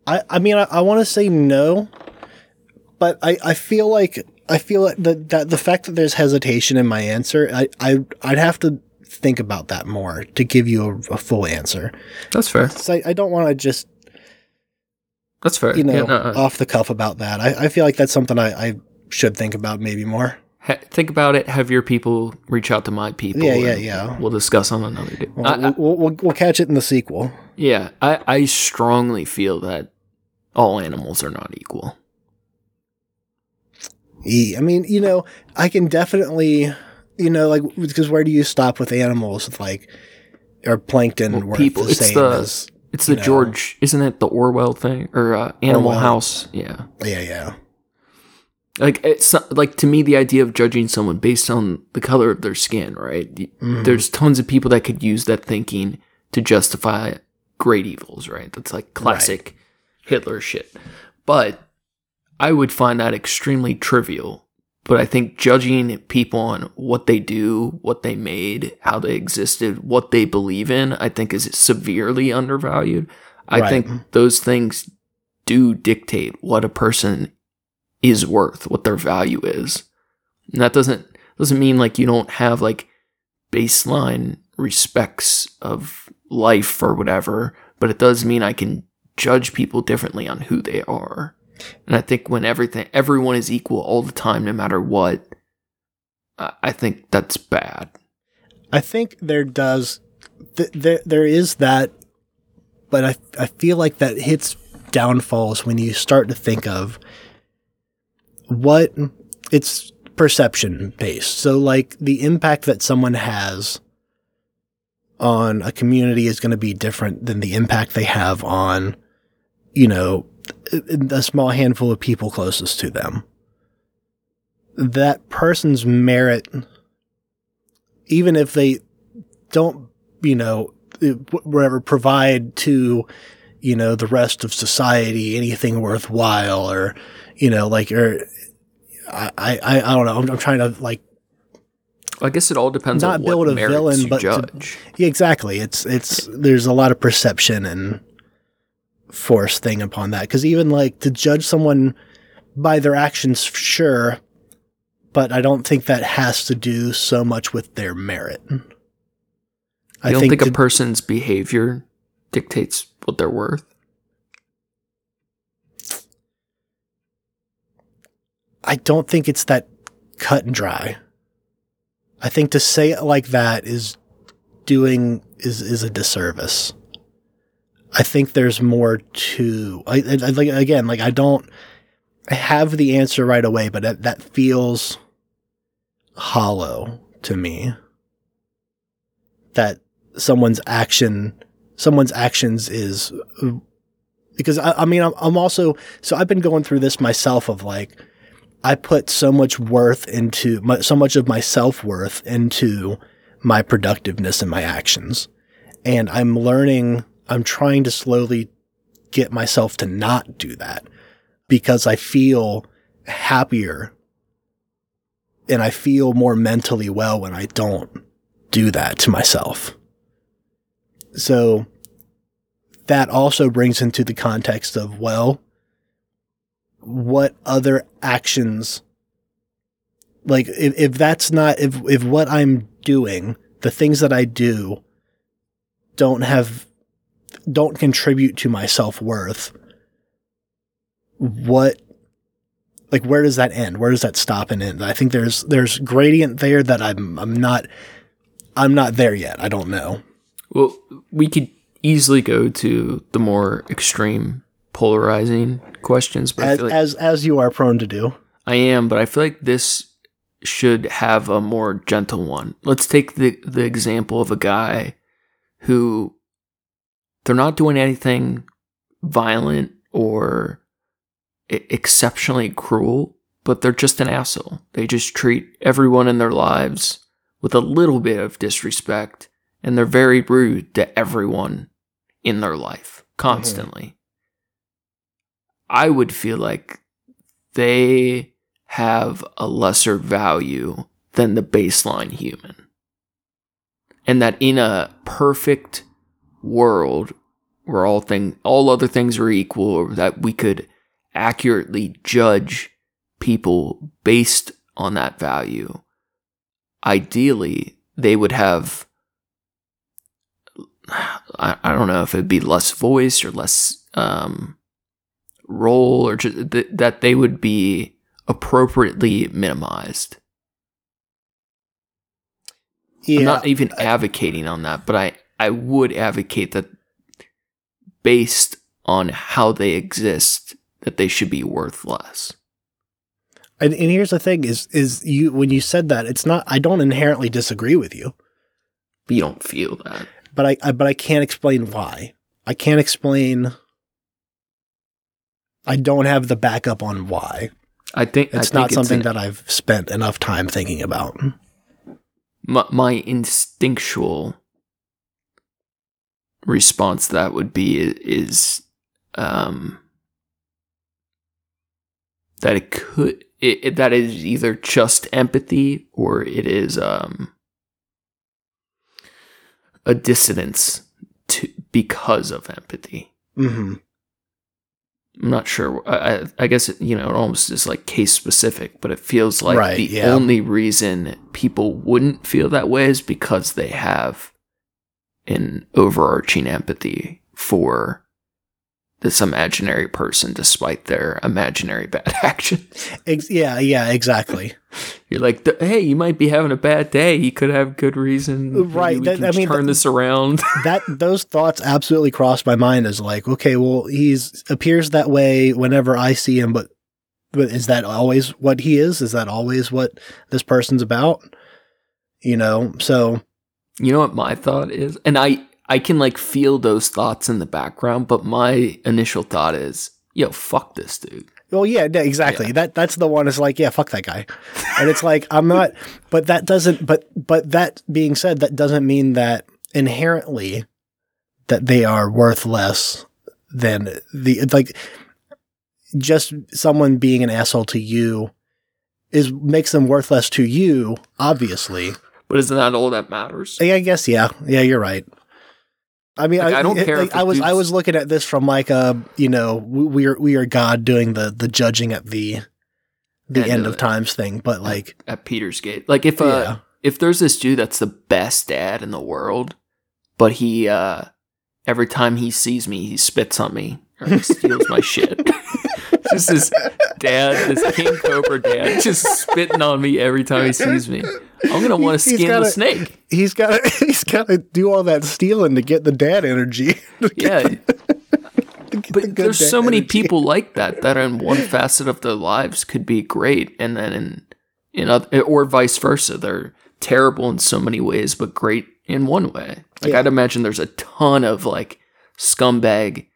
I, I mean, I, I want to say no, but I, I feel like I feel like the, that the fact that there's hesitation in my answer, I, I I'd have to think about that more to give you a, a full answer. That's fair. I, I don't want to just That's fair. you know Yeah, no, off the cuff about that. I, I feel like that's something I, I should think about maybe more. ha- think about it. Have your people reach out to my people. Yeah, yeah, yeah. We'll discuss on another day. Well, I- we'll, we'll, we'll catch it in the sequel. yeah, I, I strongly feel that all animals are not equal. E- I mean, you know, I can definitely, you know, like because where do you stop with animals? With like, or plankton Well, people, the it's the- as It's the know. George, isn't it the Orwell thing or uh, Animal Orwell. House? Yeah, yeah, yeah. like it's like to me the idea of judging someone based on the color of their skin, right? Mhm. There's tons of people that could use that thinking to justify great evils, right? That's like classic Hitler shit. But I would find that extremely trivial. But I think judging people on what they do, what they made, how they existed, what they believe in, I think is severely undervalued. I Right. think those things do dictate what a person is worth, what their value is. And that doesn't doesn't mean like you don't have like baseline respects of life or whatever, but it does mean I can judge people differently on who they are. And I think when everything everyone is equal all the time no matter what, I think that's bad. I think there does th- there there is that, but I I feel like that hits downfalls when you start to think of what it's perception based. So like the impact that someone has on a community is going to be different than the impact they have on you know Uh, a small handful of people closest to them. That person's merit even if they don't, you know, uh, whatever provide to, you know, the rest of society anything worthwhile or, you know, like, or I, I, I don't know. I'm, I'm trying to like, I guess it all depends Not on build a villain, but to- judge. yeah, exactly. It's, it's, there's a lot of perception and force thing upon that. Cause even like to judge someone by their actions, sure. But I don't think that has to do so much with their merit. I don't think, to- a person's behavior dictates what they're worth. I don't think it's that cut and dry. I think to say it like that is doing is is a disservice. I think there's more to I, I like again like I don't I have the answer right away, but that, that feels hollow to me. That someone's action someone's actions is because I, I mean I'm, I'm also so I've been going through this myself of like I put so much worth into my, so much of my self worth into my productiveness and my actions. And I'm learning, I'm trying to slowly get myself to not do that because I feel happier and I feel more mentally well when I don't do that to myself. So that also brings into the context of, well, what other actions like if, if that's not if if what i'm doing the things that i do don't have don't contribute to my self-worth what like where does that end? Where does that stop and end? I think there's there's gradient there that i'm i'm not i'm not there yet. I don't know. Well, we could easily go to the more extreme polarizing questions, but as like as, as you are prone to do. I am, but I feel like this should have a more gentle one. Let's take the the example of a guy who they're not doing anything violent or exceptionally cruel, but they're just an asshole. They just treat everyone in their lives with a little bit of disrespect, and they're very rude to everyone in their life constantly. I would feel like they have a lesser value than the baseline human. And that in a perfect world where all thing all other things are equal or that we could accurately judge people based on that value, ideally they would have I, I don't know if it'd be less voice or less um, role or just th- that they would be appropriately minimized. yeah I'm not even advocating on that, but I, I would advocate that based on how they exist, that they should be worth less. And, and here's the thing: is is you when you said that, it's not. I don't inherently disagree with you, But you don't feel that. but I, I but I can't explain why. I can't explain. I don't have the backup on why. I think It's I think not something an- that I've spent enough time thinking about. my, my instinctual response to that would be is um that it could it, it, that is either just empathy or it is um a dissonance to because of empathy. Mm-hmm. I'm not sure. I, I- I guess it, you know it almost is like case specific, but it feels like Right, the yeah. only reason people wouldn't feel that way is because they have an overarching empathy for this imaginary person, despite their imaginary bad action. Yeah, yeah, exactly. You're like, hey, you might be having a bad day. You could have good reason. Right, that- I mean, turn that- this around. that those thoughts absolutely crossed my mind as like, okay, well, he's appears that way whenever I see him, but but is that always what he is? Is that always what this person's about? You know, so You know what my thought is? And I I can like feel those thoughts in the background, but my initial thought is, yo, fuck this dude. well, yeah, no, exactly. That that's the one. Is like, yeah, fuck that guy, and it's like I'm not. But that doesn't. But but that being said, that doesn't mean that inherently that they are worth less than the like just someone being an asshole to you is makes them worth less to you obviously But isn't that all that matters? yeah, i guess yeah yeah you're right i mean Like, I don't care like, i was i was looking at this from like a you know we we are we are god doing the the judging at the the End end, of of times thing but like At Peter's Gate. Like if uh yeah if there's this dude that's the best dad in the world, but he uh every time he sees me he spits on me or he steals my shit. just this dad, this King Cobra dad, just spitting on me every time he sees me. I'm gonna want to He's skin the gotta- snake. he's got to he's got to do all that stealing to get the dad energy Yeah. The But good there's so many energy. people like that that in one facet of their lives could be great, and then in in other or vice versa, they're terrible in so many ways, but great in one way. Like Yeah. I'd imagine there's a ton of like scumbag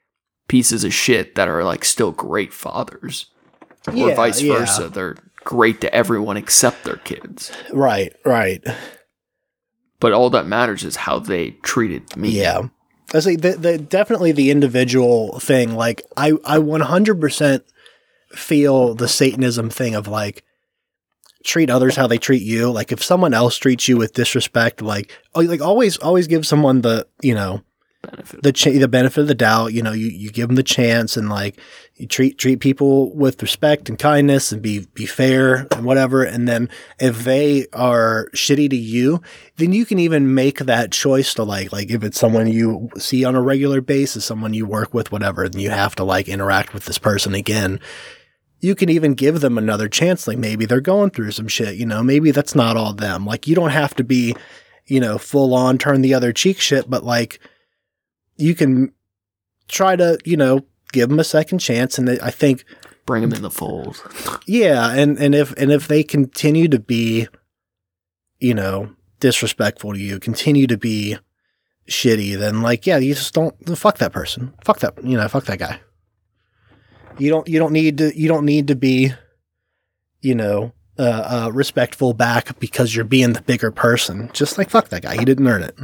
pieces of shit that are like still great fathers, or vice yeah. versa. They're great to everyone except their kids. right right But all that matters is how they treated me. Yeah. I say the, the definitely the individual thing. Like I, I 100% feel the Satanism thing of like treat others how they treat you. Like if someone else treats you with disrespect, like like always, always give someone the you know benefit. the ch- the benefit of the doubt. You know, you, you give them the chance and like you treat treat people with respect and kindness and be be fair and whatever. And then if they are shitty to you, then you can even make that choice to like like if it's someone you see on a regular basis, someone you work with, whatever, then you have to like interact with this person again. You can even give them another chance. Like maybe they're going through some shit, you know, maybe that's not all them. Like you don't have to be, you know, full on turn the other cheek shit, but like you can try to, you know, give them a second chance. And I think, Bring them in the fold. yeah, and and if and if they continue to be, you know, disrespectful to you, continue to be shitty, then like, yeah, you just don't fuck that person, fuck that, you know, fuck that guy. You don't you don't need to you don't need to be, you know. Uh, uh, respectful back because you're being the bigger person. Just like fuck that guy, he didn't earn it.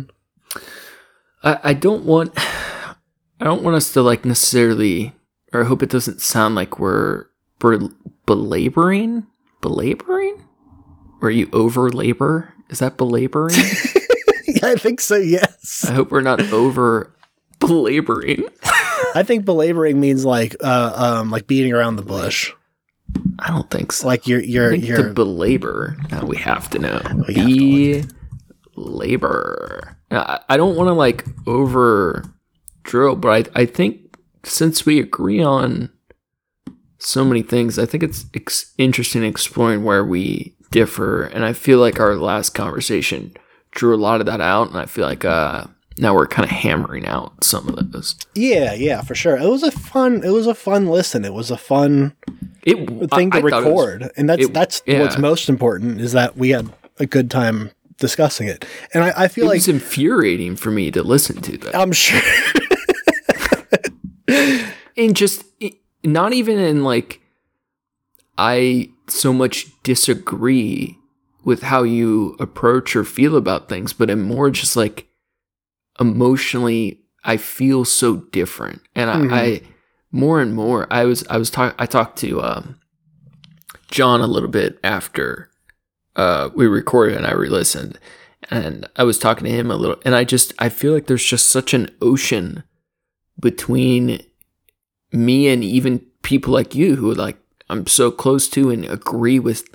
I, I don't want I don't want us to like necessarily or I hope it doesn't sound like we're bel- belaboring belaboring? Or you over labor is that belaboring? Yeah, I think so. Yes. I hope we're not over belaboring I think belaboring means like uh um like beating around the bush. I don't think so. Like you're you're you're belabor now we have to know. We to be labor I, I don't want to like over drill but I, I think since we agree on so many things. I think it's ex- interesting exploring where we differ, and I feel like our last conversation drew a lot of that out, and I feel like uh, now we're kind of hammering out some of those. yeah yeah for sure. It was a fun it was a fun listen. It was a fun It thing to I- I thought was- record, and that's it- that's yeah. what's most important is that we had a good time discussing it. And I, I it feel like it's infuriating for me to listen to that, I'm sure. and just not even in like I so much disagree with how you approach or feel about things, but I'm more just like emotionally I feel so different. And I, Mhm. I more and more I was I was talk I talked to um John a little bit after uh, we recorded and I re-listened, and I was talking to him a little, and I just I feel like there's just such an ocean between me and even people like you who like I'm so close to and agree with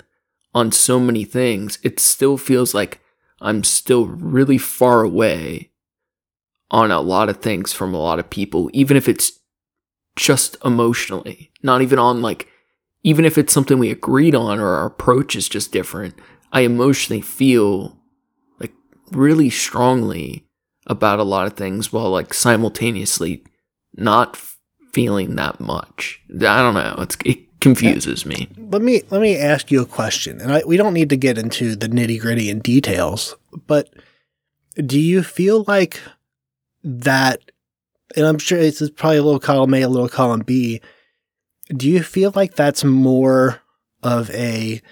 on so many things. It still feels like I'm still really far away on a lot of things from a lot of people, even if it's just emotionally, not even on like, even if it's something we agreed on or our approach is just different. I emotionally feel like really strongly about a lot of things while like simultaneously not feeling that much. I don't know. It's, it confuses me. Let me let me ask you a question, and I, we don't need to get into the nitty gritty and details, but do you feel like that? And I'm sure it's probably a little column A, a little column B. Do you feel like that's more of a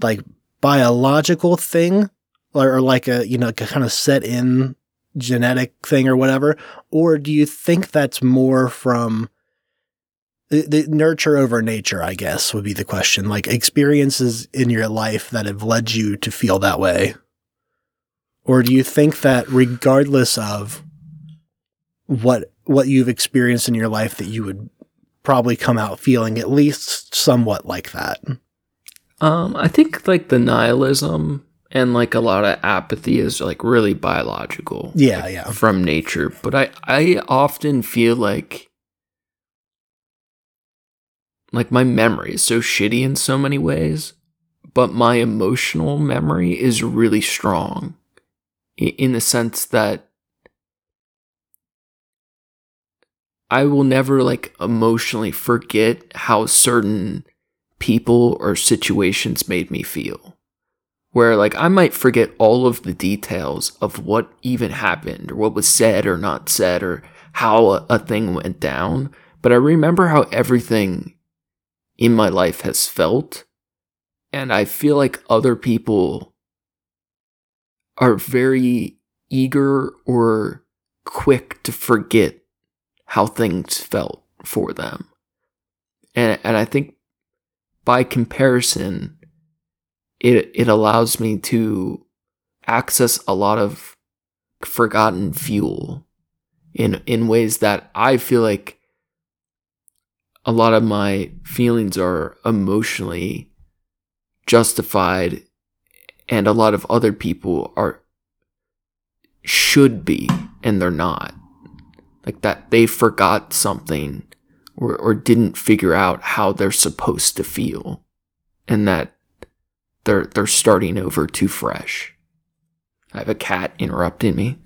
like biological thing, or, or like a you know kind of set in genetic thing or whatever, or do you think that's more from the, the nurture over nature, I guess, would be the question. Like experiences in your life that have led you to feel that way. Or do you think that regardless of what what you've experienced in your life that you would probably come out feeling at least somewhat like that? Um, I think like the nihilism and like a lot of apathy is like really biological. Yeah, like, yeah. From nature. But I I often feel like like my memory is so shitty in so many ways, but my emotional memory is really strong in the sense that I will never like emotionally forget how certain people or situations made me feel. Where like I might forget all of the details of what even happened or what was said or not said or how a, a thing went down, but I remember how everything in my life has felt. And I feel like other people are very eager or quick to forget how things felt for them. And and I think by comparison it it allows me to access a lot of forgotten fuel in in ways that I feel like a lot of my feelings are emotionally justified and a lot of other people are should be and they're not. Like that they forgot something or, or didn't figure out how they're supposed to feel and that they're they're starting over too fresh i have a cat interrupting me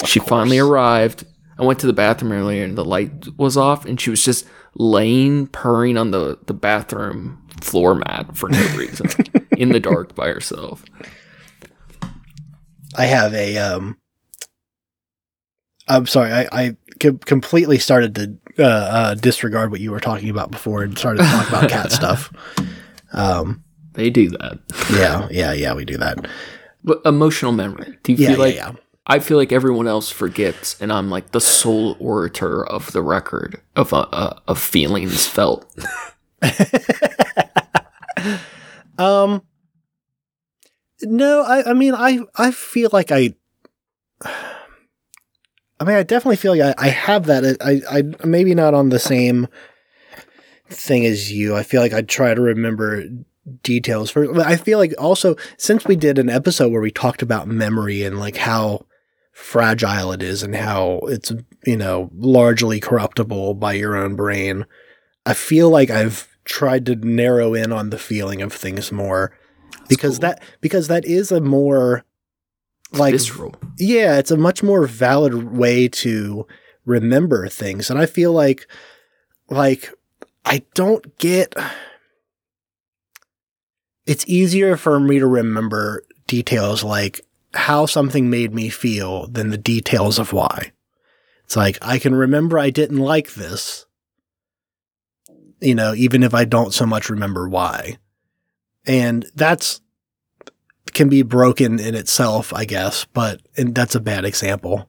of she course. finally arrived i went to the bathroom earlier and the light was off and she was just laying purring on the, the bathroom floor mat for no reason in the dark by herself. I have a um I'm sorry, I, I completely started to uh, uh, disregard what you were talking about before and started to talk about cat stuff. Um, they do that. yeah, yeah, yeah, we do that. But emotional memory. Do you yeah, feel like yeah, yeah. I feel like everyone else forgets, and I'm like the sole orator of the record of uh, uh, of feelings felt. um, no, I, I mean, I, I feel like I, I mean, I definitely feel like I, I have that. Uh, I, I, maybe not on the same thing as you. I feel like I try to remember details for, I feel like also since we did an episode where we talked about memory and like how fragile it is and how it's, you know, largely corruptible by your own brain. I feel like I've tried to narrow in on the feeling of things more That's because cool. that because that is a more like visceral. Yeah, it's a much more valid way to remember things and I feel like like I don't get it's easier for me to remember details like how something made me feel than the details of why. It's like, I can remember I didn't like this, you know, even if I don't so much remember why. And that's, can be broken in itself, I guess, but and that's a bad example.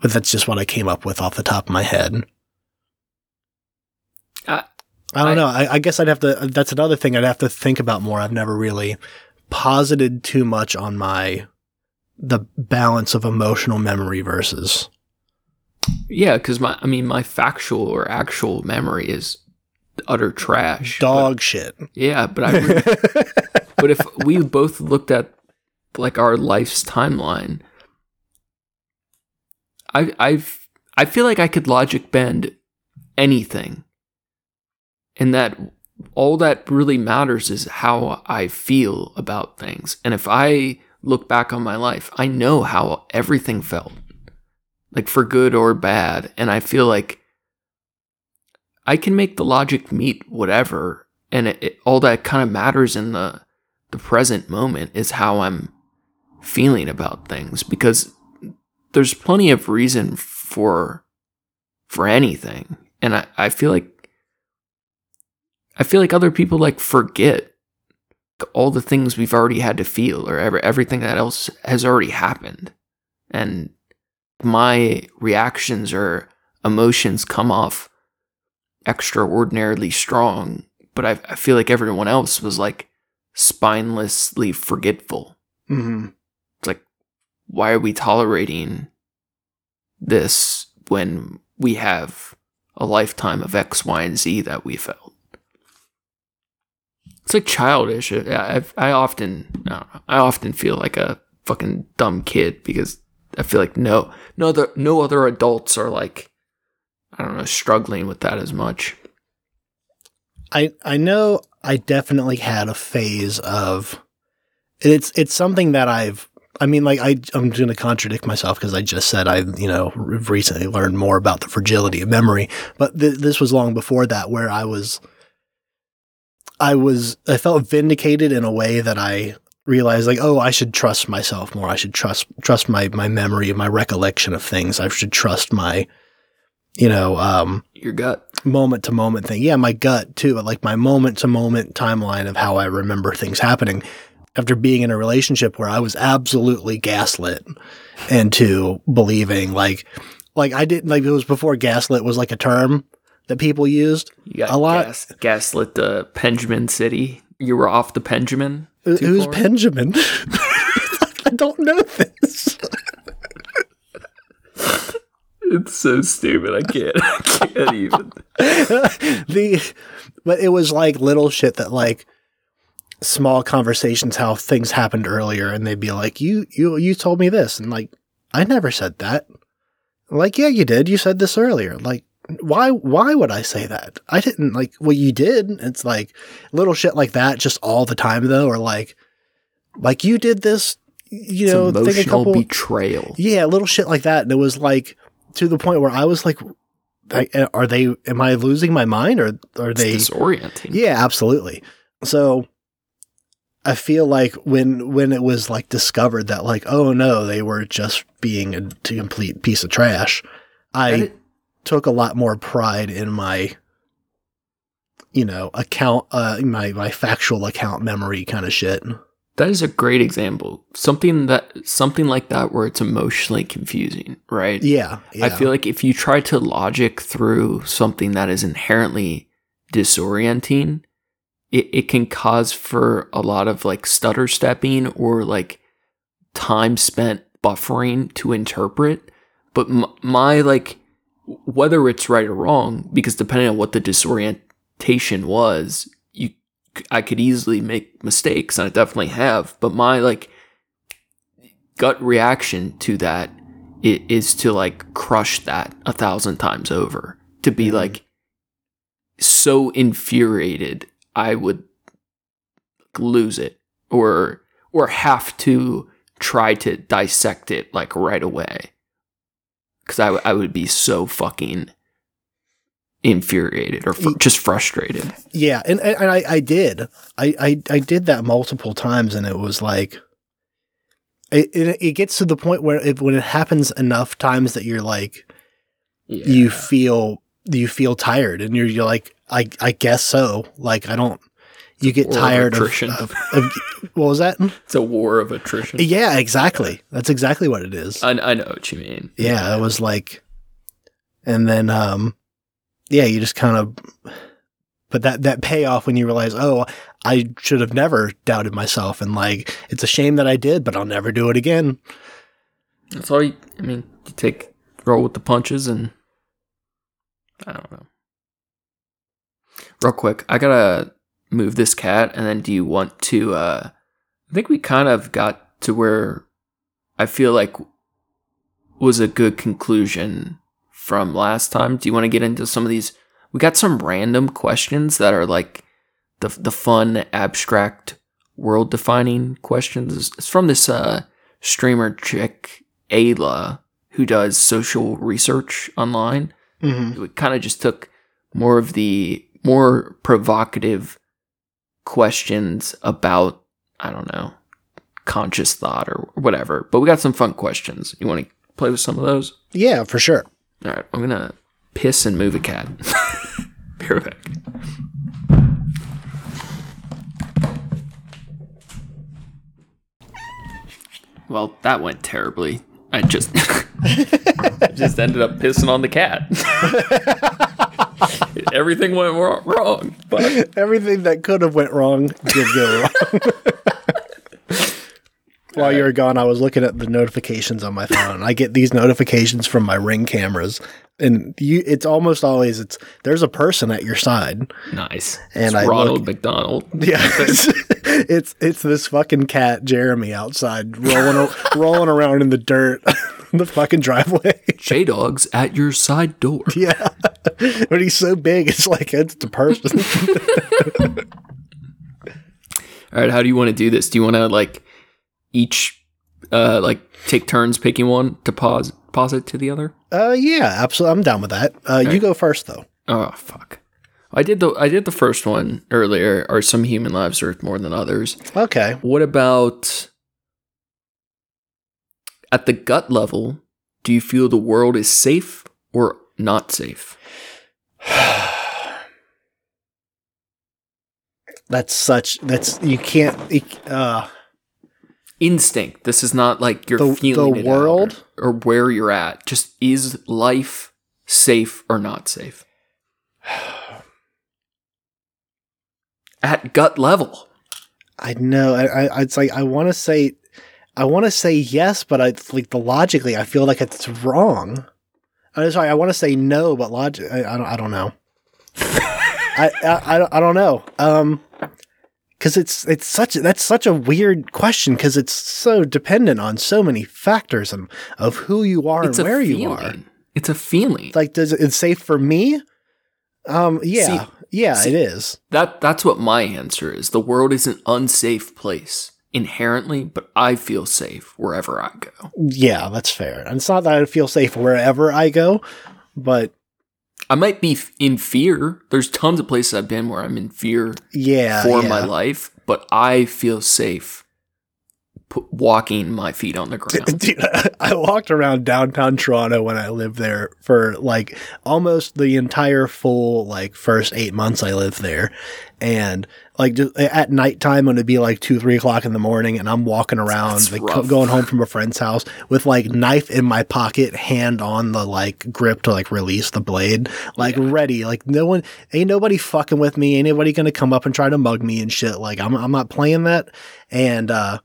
But that's just what I came up with off the top of my head. I, I don't I- know. I, I guess I'd have to. That's another thing I'd have to think about more. I've never really posited too much on my the balance of emotional memory versus. Yeah, because my I mean my factual or actual memory is utter trash. Dog shit. Yeah, but I re- but if we both looked at like our life's timeline, I I've I feel like I could logic bend anything. And that all that really matters is how I feel about things. And if I look back on my life, I know how everything felt. Like for good or bad, and I feel like I can make the logic meet whatever, and it, it, all that kind of matters in the the present moment is how I'm feeling about things because there's plenty of reason for for anything, and I, I feel like I feel like other people like forget all the things we've already had to feel or every, everything that else has already happened, and my reactions or emotions come off extraordinarily strong, but I, I feel like everyone else was like spinelessly forgetful. hmm It's like, why are we tolerating this when we have a lifetime of X, Y, and Z that we felt? It's like childish. I, I, I often, I, know, I often feel like a fucking dumb kid because I feel like no, no other, no other adults are like, I don't know, struggling with that as much. I I know I definitely had a phase of it's it's something that I've I mean like I I'm going to contradict myself because I just said I you know recently learned more about the fragility of memory. But th- this was long before that where I was I was I felt vindicated in a way that I realized like oh I should trust myself more. I should trust trust my my memory my recollection of things. I should trust my you know um Your gut. Moment to moment thing. Yeah, my gut too, but like my moment to moment timeline of how I remember things happening after being in a relationship where I was absolutely gaslit into believing like like I didn't like it was before gaslit was like a term that people used. A lot- gas, gaslit the Benjamin City. You were off the Benjamin. Who's far? Benjamin? I don't know this. It's so stupid. I can't. I can't even. the but it was like little shit that like small conversations how things happened earlier and they'd be like you you you told me this and like I never said that like yeah you did you said this earlier like why why would I say that I didn't like well you did it's like little shit like that just all the time though or like like you did this you It's know think a emotional couple betrayal. yeah, little shit like that. And it was like to the point where I was like, like, are they, am I losing my mind or are It's they? disorienting. Yeah, absolutely. So I feel like when, when it was like discovered that like, oh no, they were just being a complete piece of trash. I it- took a lot more pride in my, you know, account, uh, my, my factual account memory kind of shit. That is a great example. Something that something like that where it's emotionally confusing, right? Yeah. yeah. I feel like if you try to logic through something that is inherently disorienting, it, it can cause for a lot of like stutter stepping or like time spent buffering to interpret. But m- my like, whether it's right or wrong, because depending on what the disorientation was, I could easily make mistakes, and I definitely have. But my like gut reaction to that is to like crush that a thousand times over. To be mm-hmm. like so infuriated, I would lose it, or or have to try to dissect it like right away, because I w- I would be so fucking infuriated or fr- just frustrated. Yeah, and, and I, I did. I, I I did that multiple times, and it was like, it it, it gets to the point where if, when it happens enough times that you're like, you feel you feel tired, and you're you're like, I I guess so. Like I don't. You get of tired of, attrition. of, of what was that? It's a war of attrition. Yeah, exactly. That's exactly what it is. I, I know what you mean. yeah, it was like, and then um, yeah, you just kind of but that that payoff when you realize, oh, I should have never doubted myself, and like it's a shame that I did, but I'll never do it again. That's all you, I mean, you take, roll with the punches and I don't know. Real quick, I gotta move this cat and then do you want to, uh, I think we kind of got to where I feel like was a good conclusion from last time. Do you want to get into some of these? We got some random questions that are like the the fun, abstract, world defining questions. It's from this uh, streamer chick Ayla who does social research online. Mm-hmm. We kind of just took more of the more provocative questions about I don't know conscious thought or whatever. But we got some fun questions. You want to play with some of those? Yeah, for sure. All right, I'm gonna piss and move a cat. Be right back. Well, that went terribly. I just I just ended up pissing on the cat. Everything went wrong, wrong, but Everything that could have went wrong did go wrong. While you were gone, I was looking at the notifications on my phone. I get these notifications from my ring cameras, and you, it's almost always it's there's a person at your side. nice. And It's I Ronald look- McDonald. Yeah, it's, it's it's this fucking cat Jeremy outside rolling rolling around in the dirt, in the fucking driveway. J Dogs at your side door. Yeah, but he's so big, it's like it's the person. All right, how do you want to do this? Do you want to like each uh like take turns picking one to pause pause it to the other? uh, yeah, absolutely. I'm down with that. Uh, you go first though. Oh fuck. I did the I did the first one earlier. Are some human lives worth more than others? Okay. What about at the gut level? Do you feel the world is safe or not safe? That's such. That's you can't. Uh, Instinct. This is not like you're The- feeling the it out or- world? or where you're at. Just is life safe or not safe? At gut level. I know. I, I it's like I want to say, I want to say yes, but I like the logically, I feel like it's wrong. I'm sorry. I want to say no, but logic. I, I don't. I don't know. I, I I don't know. Um, because it's it's such that's such a weird question because it's so dependent on so many factors and of who you are It's and where feeling. you are. It's a feeling. It's like, does it, it's safe for me? Um, yeah, See- yeah, see- it is. That that's what my answer is. The world is an unsafe place inherently, but I feel safe wherever I go. Yeah, that's fair. And it's not that I feel safe wherever I go, but I might be in fear. There's tons of places I've been where I'm in fear yeah, for yeah. my life, but I feel safe walking my feet on the ground. Dude, I walked around downtown Toronto when I lived there for like almost the entire full like first eight months I lived there, and like just at nighttime when it'd be like two three o'clock in the morning, and I'm walking around like going home from a friend's house with like knife in my pocket, hand on the like grip to like release the blade, like ready. Like no one, ain't nobody fucking with me. Ain't nobody gonna come up and try to mug me and shit. Like I'm I'm not playing that, and uh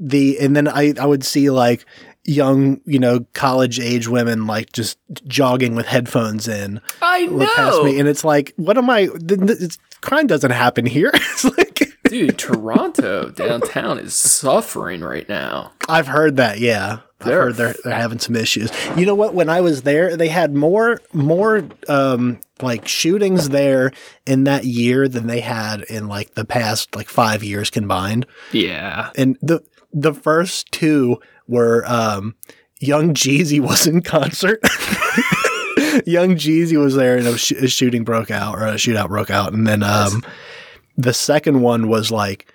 the and then I I would see like young you know college age women like just jogging with headphones in. I look past know, me and it's like what am I it's, crime doesn't happen here. It's like dude. Toronto downtown is suffering right now. I've heard that yeah. I've They're heard they're they're having some issues. You know what? When I was there they had more more um like shootings there in that year than they had in like the past like 5 years combined. Yeah, and the the first two were um, Young Jeezy was in concert. Young Jeezy was there, and a, sh- a shooting broke out, or a shootout broke out, and then um, the second one was like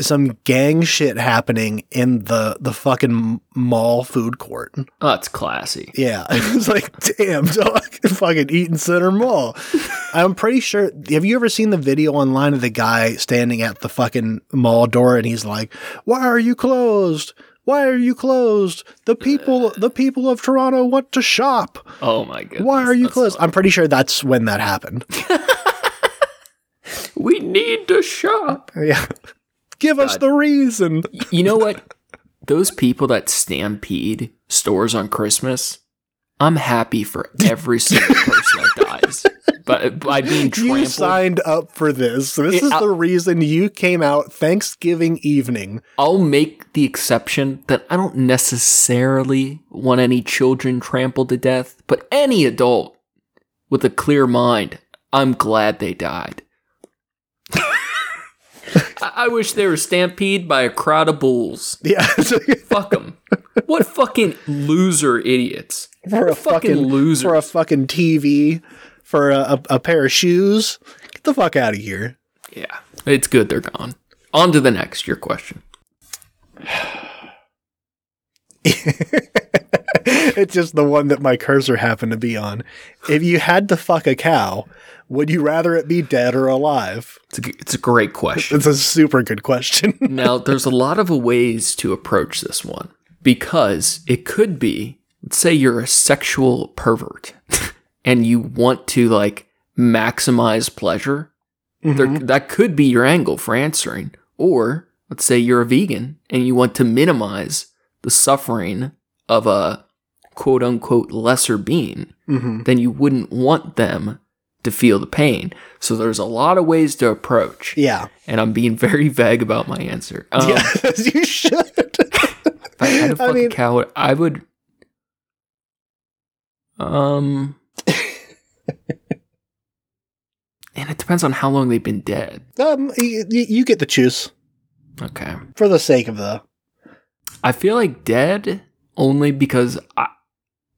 some gang shit happening in the the fucking mall food court. oh, that's classy. Yeah, it's like, damn, dog, fucking Eaton Centre Mall. I'm pretty sure. Have you ever seen the video online of the guy standing at the fucking mall door and he's like, "Why are you closed? Why are you closed? The people, the people of Toronto want to shop. Oh my god. Why are you closed?" I'm pretty sure that's when that happened. We need to shop. Yeah. Give us the reason. You know what? Those people that stampede stores on Christmas, I'm happy for every single person that dies. But by being You signed up for this. This Yeah, is I- the reason you came out Thanksgiving evening. I'll make the exception that I don't necessarily want any children trampled to death, but any adult with a clear mind, I'm glad they died. I I wish they were stampeded by a crowd of bulls. Yeah. Fuck them. What fucking loser idiots. for a fucking fucking losers. For a fucking TV, for a, a, a pair of shoes. Get the fuck out of here. Yeah, it's good they're gone. On to the next, your question. it's just the one that my cursor happened to be on. If you had to fuck a cow, would you rather it be dead or alive? It's a, it's a great question. It's a super good question. now, there's a lot of ways to approach this one because it could be, let's say you're a sexual pervert and you want to like maximize pleasure. There, mm-hmm. that could be your angle for answering. Or let's say you're a vegan and you want to minimize the suffering of a quote unquote lesser being, Mhm. then you wouldn't want them to feel the pain. So there's a lot of ways to approach Yeah. and I'm being very vague about my answer. Um, yes, you should. If I had to I fuck mean- a cow, I would. Um. and it depends on how long they've been dead. um, you, you get to choose Okay. for the sake of the. I feel like dead only because I,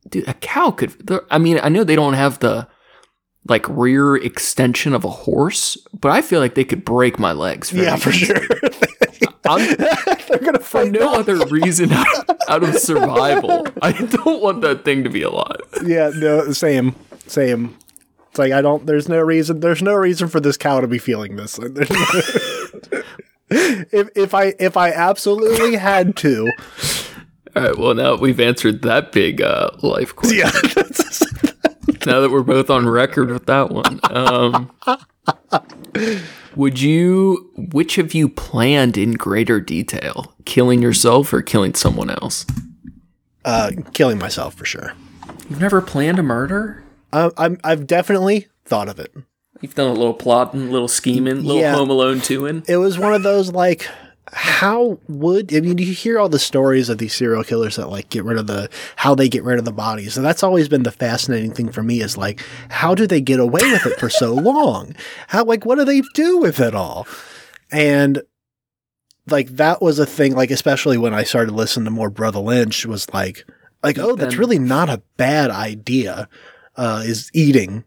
dude, a cow could. I mean, I know they don't have the like rear extension of a horse, but I feel like they could break my legs. Yeah, for sure. I'm- They're gonna For no other reason out, out of survival. I don't want that thing to be alive. Yeah, no, same, same. It's like I don't. There's no reason. There's no reason for this cow to be feeling this. There's no- if if I if I absolutely had to, All right. Well, now we've answered that big uh, life question. yeah, Now that we're both on record with that one, um, would you? Which of you planned in greater detail, killing yourself or killing someone else? uh, killing myself for sure. You've never planned a murder. Uh, I'm I've definitely thought of it. You've done a little plotting, little scheming, a little Yeah. Home Alone two in. It was one of those like. How would I mean? You hear all the stories of these serial killers that like get rid of the how they get rid of the bodies, and that's always been the fascinating thing for me. Is like, how do they get away with it for so long? How like what do they do with it all? And like that was a thing. Like especially when I started listening to more Brotha Lynch, was like, like oh, that's really not a bad idea. Uh, is eating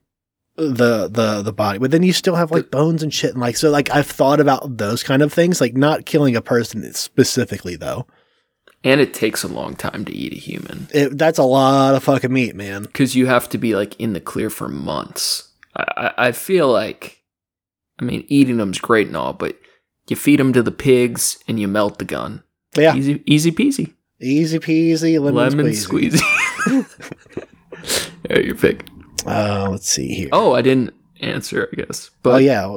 the the the body but then you still have like bones and shit and like so like i've thought about those kind of things like not killing a person specifically though And it takes a long time to eat a human it, that's a lot of fucking meat man because you have to be like in the clear for months. I, I, I feel like, I mean, eating them's great and all, but you feed them to the pigs and you melt the gun. yeah Easy, easy peasy. easy peasy lemon, Lemon squeezy. squeezy. yeah, your pick. Uh let's see here Oh, I didn't answer, I guess. But oh yeah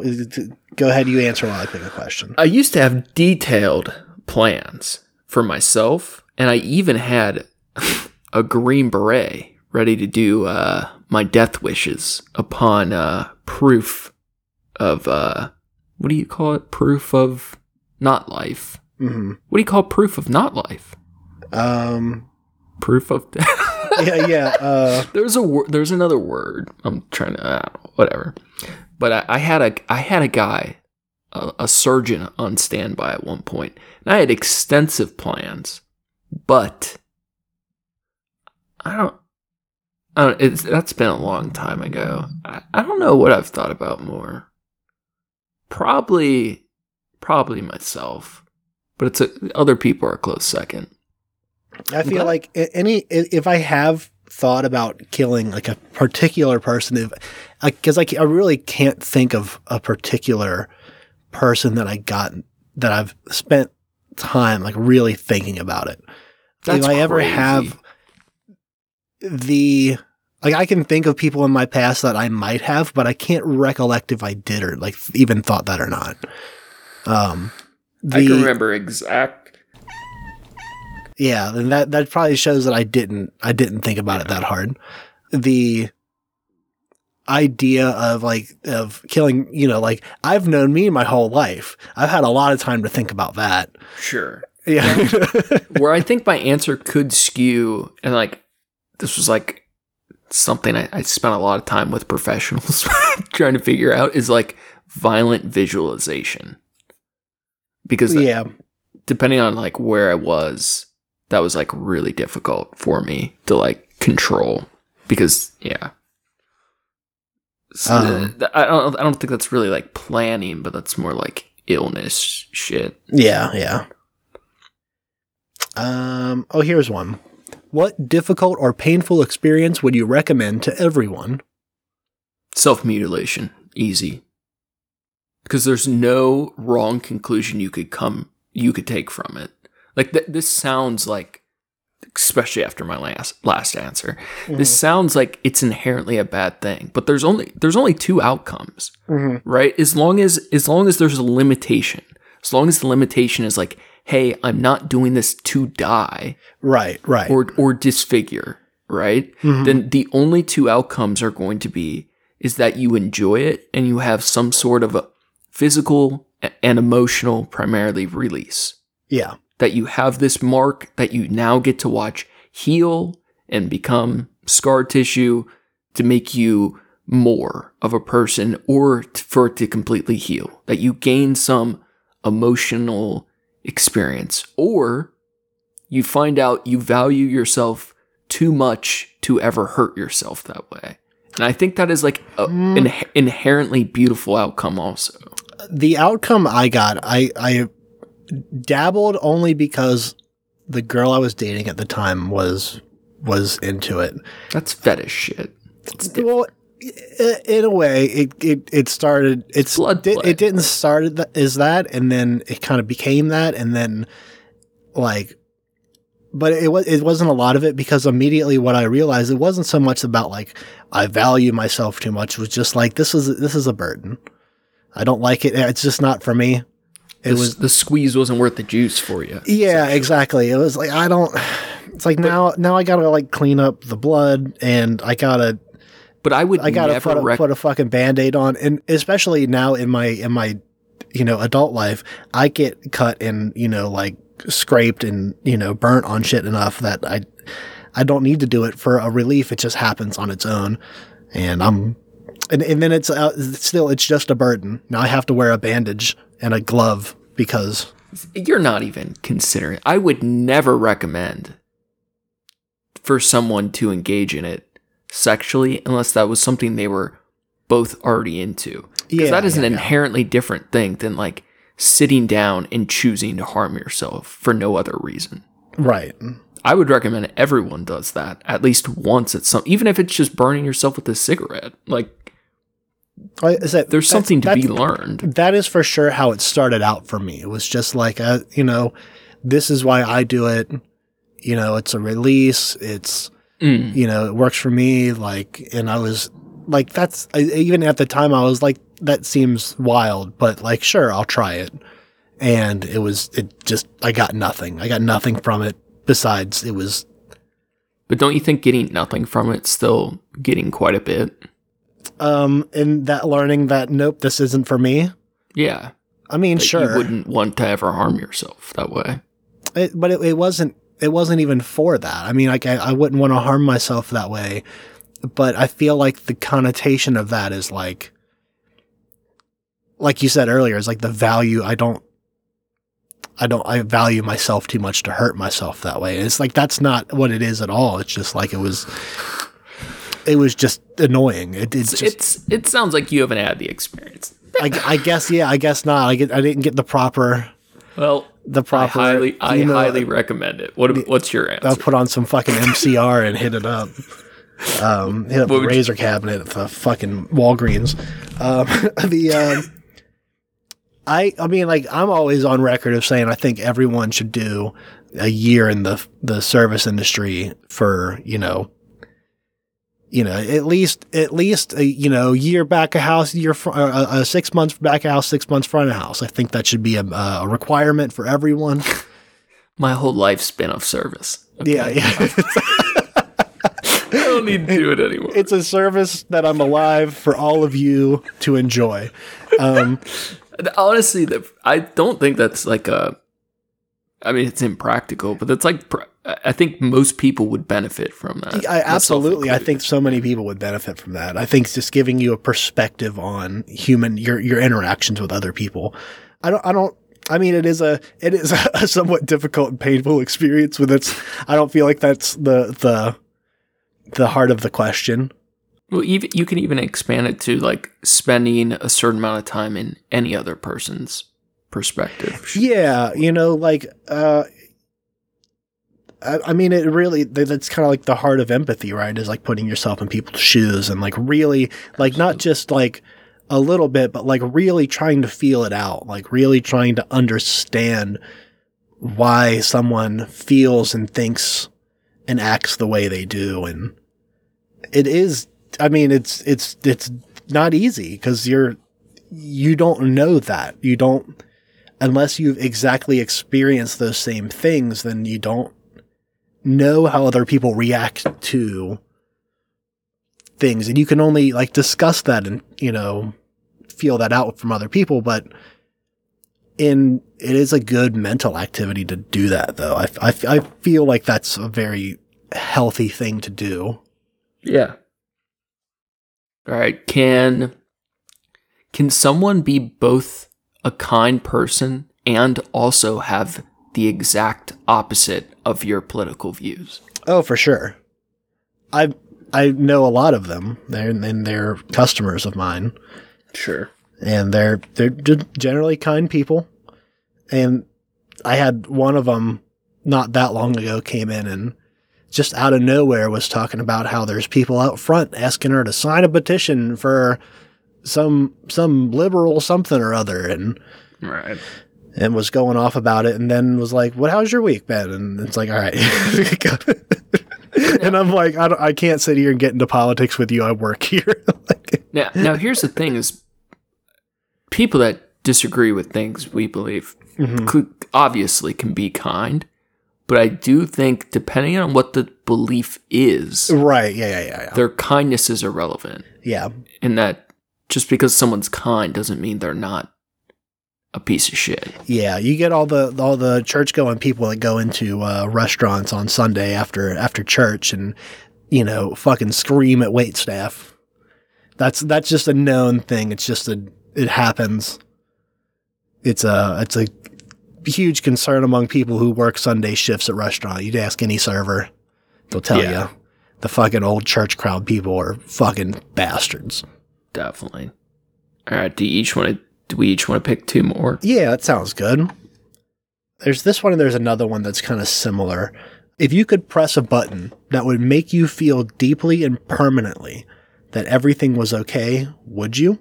go ahead you answer while i pick a question I used to have detailed plans for myself, and I even had a green beret ready to do uh, my death wishes upon uh, proof of uh, what do you call it? Proof of not life. hmm What do you call proof of not life? um Proof of death. yeah yeah uh there's a wor- there's another word. I'm trying to uh, whatever. But I, I had a I had a guy, a, a surgeon on standby at one point, and I had extensive plans, but I don't. I don't it's, that's been a long time ago. I, I don't know what I've thought about more. Probably, probably myself, but it's a, other people are a close second. I feel Okay. like any if I have thought about killing like a particular person, if because I, ca- I really can't think of a particular person that I got that I've spent time like really thinking about it. That's if I ever have the like I can think of people in my past that I might have, but I can't recollect if I did or like even thought that or not. Um, I can remember exact. Yeah, and that that probably shows that I didn't I didn't think about it that hard. The idea of like of killing, you know, like I've known me my whole life. I've had a lot of time to think about that. Sure. Yeah. Where I think my answer could skew, and like this was like something I, I spent a lot of time with professionals trying to figure out is like violent visualization. Because yeah. depending on like where I was, that was like really difficult for me to like control. Because yeah. So Um. I don't I don't think that's really like planning, but that's more like illness shit. Yeah, yeah. Um, oh, here's one. What difficult or painful experience would you recommend to everyone? Self mutilation, easy. Because there's no wrong conclusion you could come you could take from it. Like th- this sounds like, especially after my last last answer, this mm-hmm. sounds like it's inherently a bad thing. But there's only there's only two outcomes, mm-hmm. right? As long as as long as there's a limitation, as long as the limitation is like, hey, I'm not doing this to die, Right, right. or or disfigure, right? Mm-hmm. Then the only two outcomes are going to be is that you enjoy it and you have some sort of a physical and emotional primarily release. yeah. That you have this mark that you now get to watch heal and become scar tissue to make you more of a person or for it to completely heal. That you gain some emotional experience or you find out you value yourself too much to ever hurt yourself that way. And I think that is like a, mm. an inherently beautiful outcome also. The outcome I got, I I dabbled only because the girl I was dating at the time was was into it. That's fetish shit. Well, in a way, it it, it started. It's Blood di- It didn't start th- as that, and then it kind of became that, and then like, but it was it wasn't a lot of it because immediately what I realized it wasn't so much about like I value myself too much. It was just like this is this is a burden. I don't like it. It's just not for me. It was the squeeze wasn't worth the juice for you. yeah, exactly. It was like I don't. It's like now now I gotta like clean up the blood, and I gotta But I would I gotta never put a, rec- put a fucking band-aid on and especially now in my in my you know adult life I get cut and you know like scraped and you know burnt on shit enough that I I don't need to do it for a relief it just happens on its own and I'm and, and then it's uh, still it's just a burden now I have to wear a bandage and a glove because You're not even considering. I would never recommend for someone to engage in it sexually unless that was something they were both already into. Because Yeah, that is an yeah, yeah. inherently different thing than like sitting down and choosing to harm yourself for no other reason. right I would recommend everyone does that at least once at some even if it's just burning yourself with a cigarette. Like That- there's that- something to be learned. that is for sure how it started out for me. It was just like, uh, you know, this is why I do it. You know, it's a release. It's, Mm. you know, it works for me. Like, and I was like, that's I, even at the time, I was like, that seems wild, but like, sure, I'll try it. And it was, it just, I got nothing. I got nothing from it besides it was, But don't you think getting nothing from it still getting quite a bit? Um, and that learning that, nope, this isn't for me. Yeah. I mean, that sure. You wouldn't want to ever harm yourself that way. it, but it, it wasn't it wasn't even for that i mean like I, I wouldn't want to harm myself that way but i feel like the connotation of that is like like you said earlier is like the value i don't i don't i value myself too much to hurt myself that way it's like that's not what it is at all it's just like it was it was just annoying it, it's just it's it sounds like you haven't had the experience. I, I guess yeah i guess not i get i didn't get the proper Well, the I proper highly I highly recommend it. What what's your answer? I'll put on some fucking MCR and hit it up. Um, hit up What the would you- razor cabinet at the fucking Walgreens. Um, the um, I I mean like I'm always on record of saying I think everyone should do a year in the the service industry for you know you know, at least at least a, you know, year back a house, year fr- uh, uh, uh, six months back a house, six months front of house. I think that should be a, a requirement for everyone. My whole life's been of service. Okay. Yeah, yeah. I don't need to do it anymore. it's a service that I'm alive for all of you to enjoy. Um, Honestly, the, I don't think that's like a. I mean, it's impractical, but it's like pr- I think most people would benefit from that. I, absolutely. I think so many people would benefit from that. I think it's just giving you a perspective on human your your interactions with other people. I don't. I don't. I mean, it is a it is a somewhat difficult and painful experience. With it's. I don't feel like that's the the the heart of the question. Well, even you can even expand it to like spending a certain amount of time in any other person's perspective. Yeah, you know, like uh I, I mean, it really, that's kind of like the heart of empathy, right? Is like putting yourself in people's shoes and like really, like not just like a little bit, but like really trying to feel it out, like really trying to understand why someone feels and thinks and acts the way they do. And it is, I mean, it's, it's, it's not easy because you're, you don't know that. You don't, unless you've exactly experienced those same things, then you don't know how other people react to things. And you can only like discuss that and, you know, feel that out from other people. But in, it is a good mental activity to do that though. I, I, I feel like that's a very healthy thing to do. Yeah. All right. Can can someone be both a kind person and also have the exact opposite of your political views? Oh, for sure. I, I know a lot of them. They're, and they're customers of mine. Sure. and they're they're generally kind people. And I had one of them not that long ago came in and just out of nowhere was talking about how there's people out front asking her to sign a petition for some some liberal something or other and Right. And was going off about it and then was like, "What how's your week been?" And it's like, "All right." and I'm like, I, don't, I can't sit here and get into politics with you. I work here. like, Now, now here's the thing: is people that disagree with things we believe mm-hmm. could, obviously can be kind, but I do think depending on what the belief is, right? Yeah, yeah, yeah, yeah. their kindness is irrelevant. Yeah, and that, just because someone's kind doesn't mean they're not a piece of shit. Yeah, you get all the all the church going people that go into uh, restaurants on Sunday after after church and you know fucking scream at wait staff. That's that's just a known thing. It's just a it happens. It's a it's a huge concern among people who work Sunday shifts at restaurant. You'd ask any server, they'll tell Yeah. you the fucking old church crowd people are fucking bastards. Definitely. All right. Do you each want to? Do we each want to pick two more? Yeah, that sounds good. There's this one and there's another one that's kind of similar. If you could press a button that would make you feel deeply and permanently that everything was okay, would you?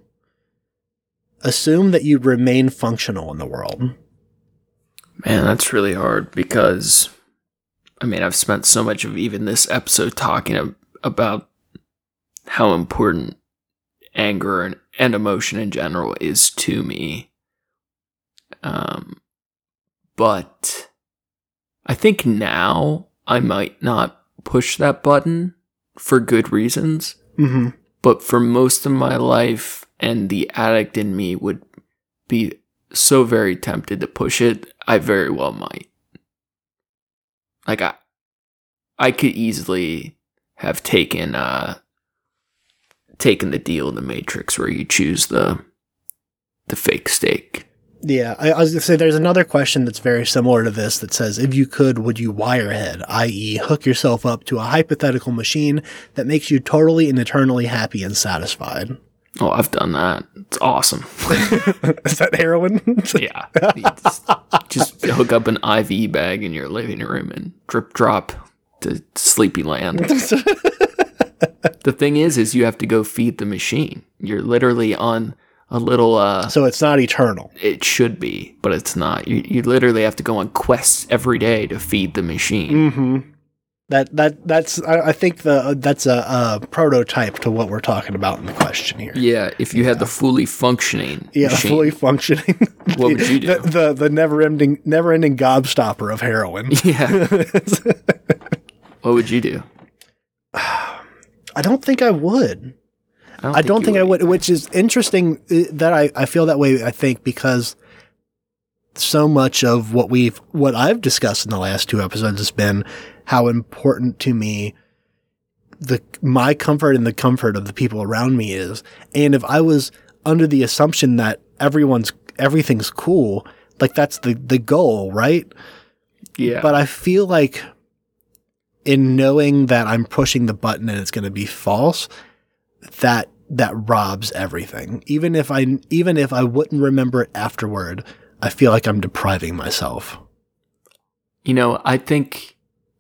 Assume that you'd remain functional in the world. Man, that's really hard because, I mean, I've spent so much of even this episode talking about how important anger and, and emotion in general is to me. Um, but I think now I might not push that button for good reasons, Mm-hmm. but for most of my life, and the addict in me would be so very tempted to push it, I very well might. Like I I could easily have taken uh taken the deal in the Matrix where you choose the the fake steak. Yeah, I, I was going to say there's another question that's very similar to this that says, if you could, would you wirehead, i.e., hook yourself up to a hypothetical machine that makes you totally and eternally happy and satisfied? Oh, I've done that. It's awesome. Is that heroin? yeah. Just, just hook up an IV bag in your living room and drip drop to Sleepy Land. the thing is, is you have to go feed the machine. You're literally on a little. uh so it's not eternal. It should be, but it's not. You you literally have to go on quests every day to feed the machine. Mm-hmm. That that that's I, I think the that's a, a prototype to what we're talking about in the question here. Yeah, if you had the fully functioning Yeah, machine, fully functioning. What would you do? The the, the never ending never ending gobstopper of heroin. yeah, what would you do? I don't think I would. I don't you think I would, which is interesting uh, that I, I feel that way, I think, because so much of what we've, what I've discussed in the last two episodes has been how important to me the, my comfort and the comfort of the people around me is. And if I was under the assumption that everyone's, everything's cool, like that's the, the goal, right? Yeah, But I feel like in knowing that I'm pushing the button and it's going to be false, that that robs everything. Even if I even if I wouldn't remember it afterward, I feel like I'm depriving myself. you know, I think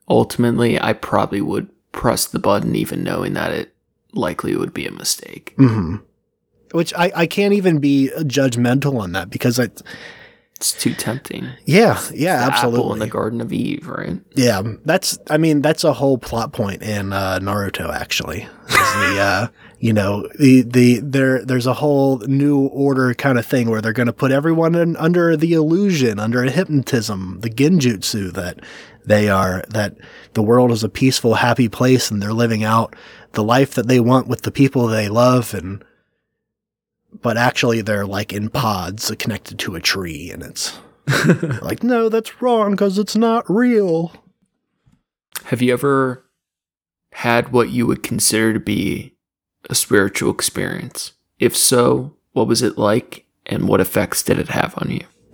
ultimately I probably would press the button, even knowing that it likely would be a mistake. hmm Which I, I can't even be judgmental on that because I It's too tempting. yeah yeah The Apple in the Garden of Eve, right? yeah that's I mean that's a whole plot point in uh, Naruto actually the uh, you know the the there there's a whole new order kind of thing where they're going to put everyone in, under the illusion under a hypnotism the genjutsu that they are that the world is a peaceful happy place and they're living out the life that they want with the people they love and but actually they're like in pods connected to a tree and it's like no that's wrong because it's not real Have you ever had what you would consider to be a spiritual experience? If so, what was it like and what effects did it have on you?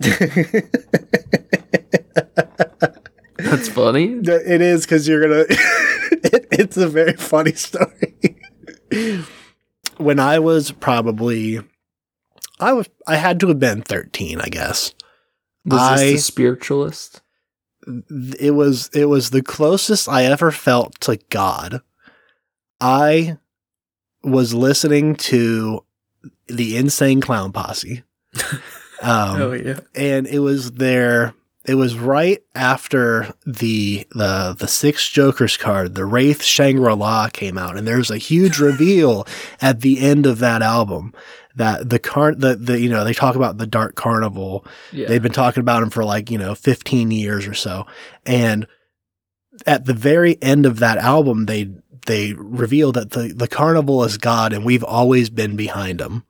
That's funny. It is because you're gonna. it, it's a very funny story. When I was probably, I was, I had to have been thirteen, I guess. Was this I- the spiritualist? It was, it was the closest I ever felt to God. I was listening to the Insane Clown Posse. Um, yeah. and it was there it was right after the the the six jokers card the wraith shangri-la came out and there's a huge reveal at the end of that album that the car the, the you know they talk about the dark carnival. Yeah. they've been talking about him for like you know 15 years or so. And at the very end of that album they they reveal that the the carnival is god and we've always been behind him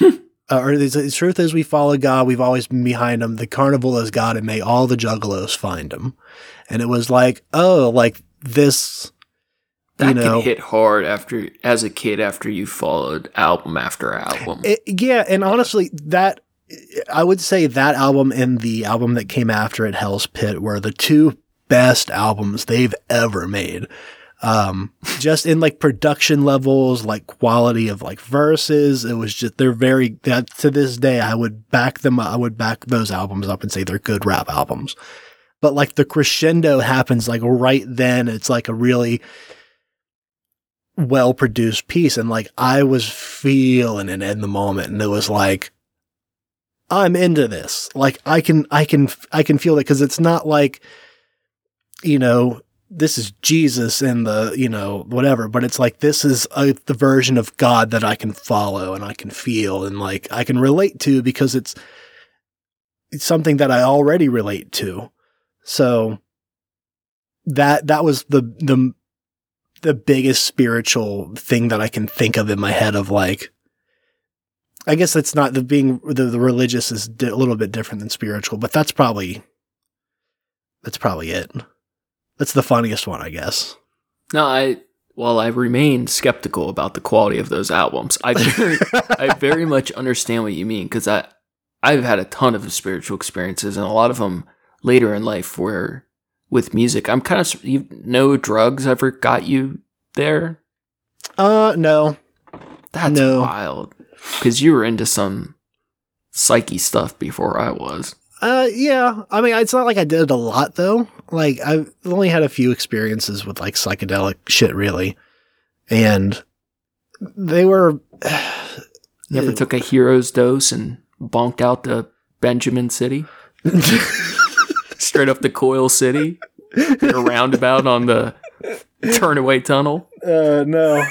uh, or the, truth is we follow god we've always been behind him the carnival is god and may all the juggalos find him and it was like oh like this that you know can hit hard after as a kid after you followed album after album. It, yeah, and honestly, that I would say that album and the album that came after it, Hell's Pit, were the two best albums they've ever made. Um, just in like production levels, like quality of like verses, it was just they're very that to this day I would back them. I would back those albums up and say they're good rap albums. But like the crescendo happens like right then. It's like a really well produced piece. And like I was feeling it in the moment. And it was like, I'm into this. Like I can, I can, I can feel it because it's not like, you know, this is Jesus and the, you know, whatever, but it's like this is a, the version of God that I can follow and I can feel and like I can relate to because it's, it's something that I already relate to. So that, that was the, the, the biggest spiritual thing that I can think of in my head of like, I guess it's not the being the, the religious is di- a little bit different than spiritual, but that's probably that's probably it. That's the funniest one, I guess. No, I while I remain skeptical about the quality of those albums, I very, I very much understand what you mean because I I've had a ton of spiritual experiences and a lot of them later in life where with music I'm kind of you no drugs ever got you there. Uh, no, That's No. wild because you were into some psyche stuff before I was. uh, yeah. I mean, it's not like I did a lot though. Like I've only had a few experiences with like psychedelic shit, really, and they were. You ever took a hero's dose and bonked out to Benjamin City? Straight up to Coil City? Did a roundabout on the Turnaway Tunnel. Uh, no,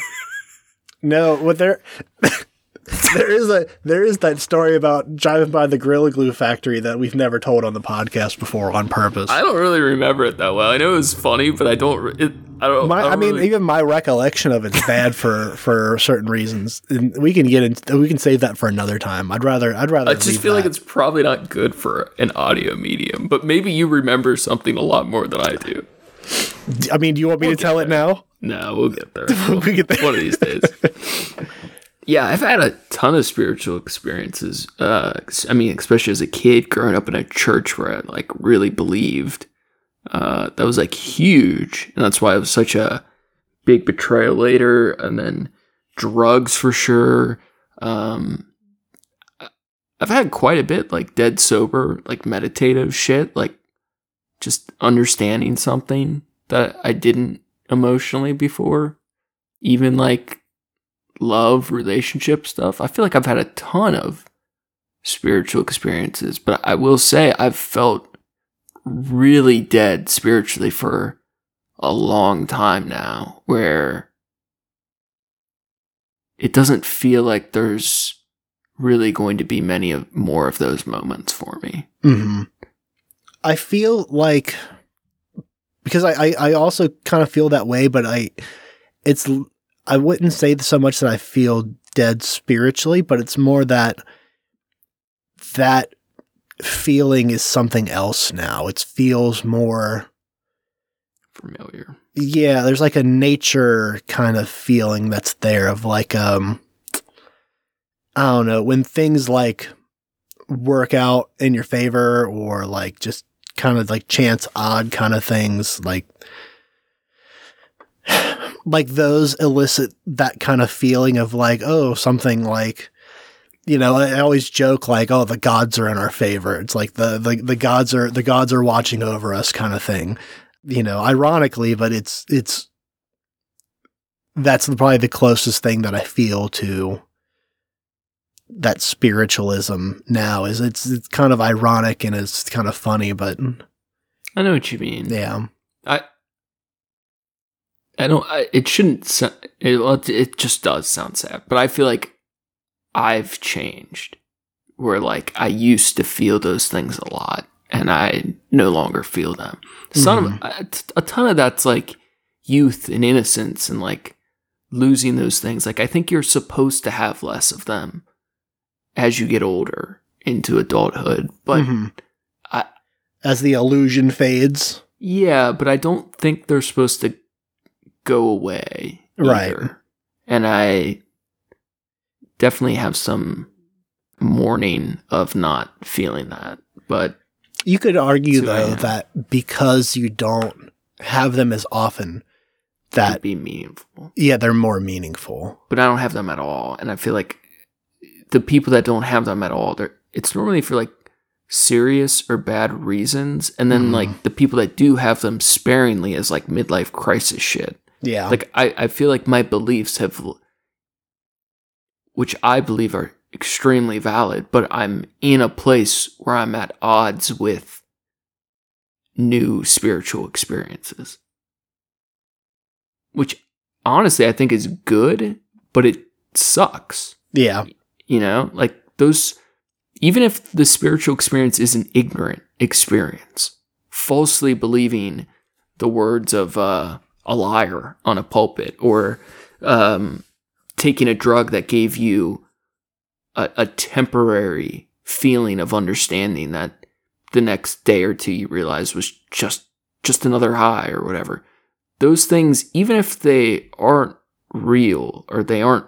no. What there, there is a there is that story about driving by the Gorilla Glue factory that we've never told on the podcast before on purpose. I don't really remember it that well. I know it was funny, but I don't. It, I don't. My, I, don't I mean, really- even my recollection of it's bad for for certain reasons. And we can get into we can save that for another time. I'd rather I'd rather. I just feel like it's probably not good for an audio medium. But maybe you remember something a lot more than I do. I mean, do you want me to tell it now? No, we'll get there. we'll get there. one of these days. yeah, I've had a ton of spiritual experiences. Uh, I mean, especially as a kid, growing up in a church where I like really believed. Uh, that was like huge, and that's why it was such a big betrayal later. And then drugs for sure. Um, I've had quite a bit like dead sober, like meditative shit, like just understanding something that I didn't emotionally before even like love relationship stuff. I feel like i've had a ton of spiritual experiences but i will say i've felt really dead spiritually for a long time now where it doesn't feel like there's really going to be many of more of those moments for me. Hmm I feel like because I, I I also kind of feel that way, but I it's I wouldn't say so much that I feel dead spiritually, but it's more that that feeling is something else now. It feels more familiar yeah, there's like a nature kind of feeling that's there of like um I don't know, when things like work out in your favor or like just kind of like chance odd kind of things like like those elicit that kind of feeling of like oh something like you know I always joke like oh the gods are in our favor it's like the the, the gods are the gods are watching over us kind of thing. You know ironically but it's it's that's probably the closest thing that I feel to that spiritualism now is it's it's kind of ironic and it's kind of funny but i know what you mean. Yeah. I I don't. I, it shouldn't. It, well, it, just does sound sad, but I feel like I've changed. Where like I used to feel those things a lot, and I no longer feel them. Some of a, a ton of that's like youth and innocence, and like losing those things. Like I think you're supposed to have less of them as you get older into adulthood, but Mhm. I- as the illusion fades Yeah, but I don't think they're supposed to go away. Right. either. And I definitely have some mourning of not feeling that. But You could argue though that because you don't have them as often, that be meaningful. yeah, they're more meaningful. But I don't have them at all. And I feel like the people that don't have them at all, they're it's normally for like serious or bad reasons. And then Mhm. like the people that do have them sparingly as like midlife crisis shit. Yeah, like I, I feel like my beliefs have which i believe are extremely valid but i'm in a place where i'm at odds with new spiritual experiences. Which honestly i think is good but it sucks. Yeah, you know? Like those even if the spiritual experience is an ignorant experience falsely believing the words of uh, a liar on a pulpit or um, taking a drug that gave you a, a temporary feeling of understanding that the next day or two you realize was just just another high or whatever. Those things even if they aren't real or they aren't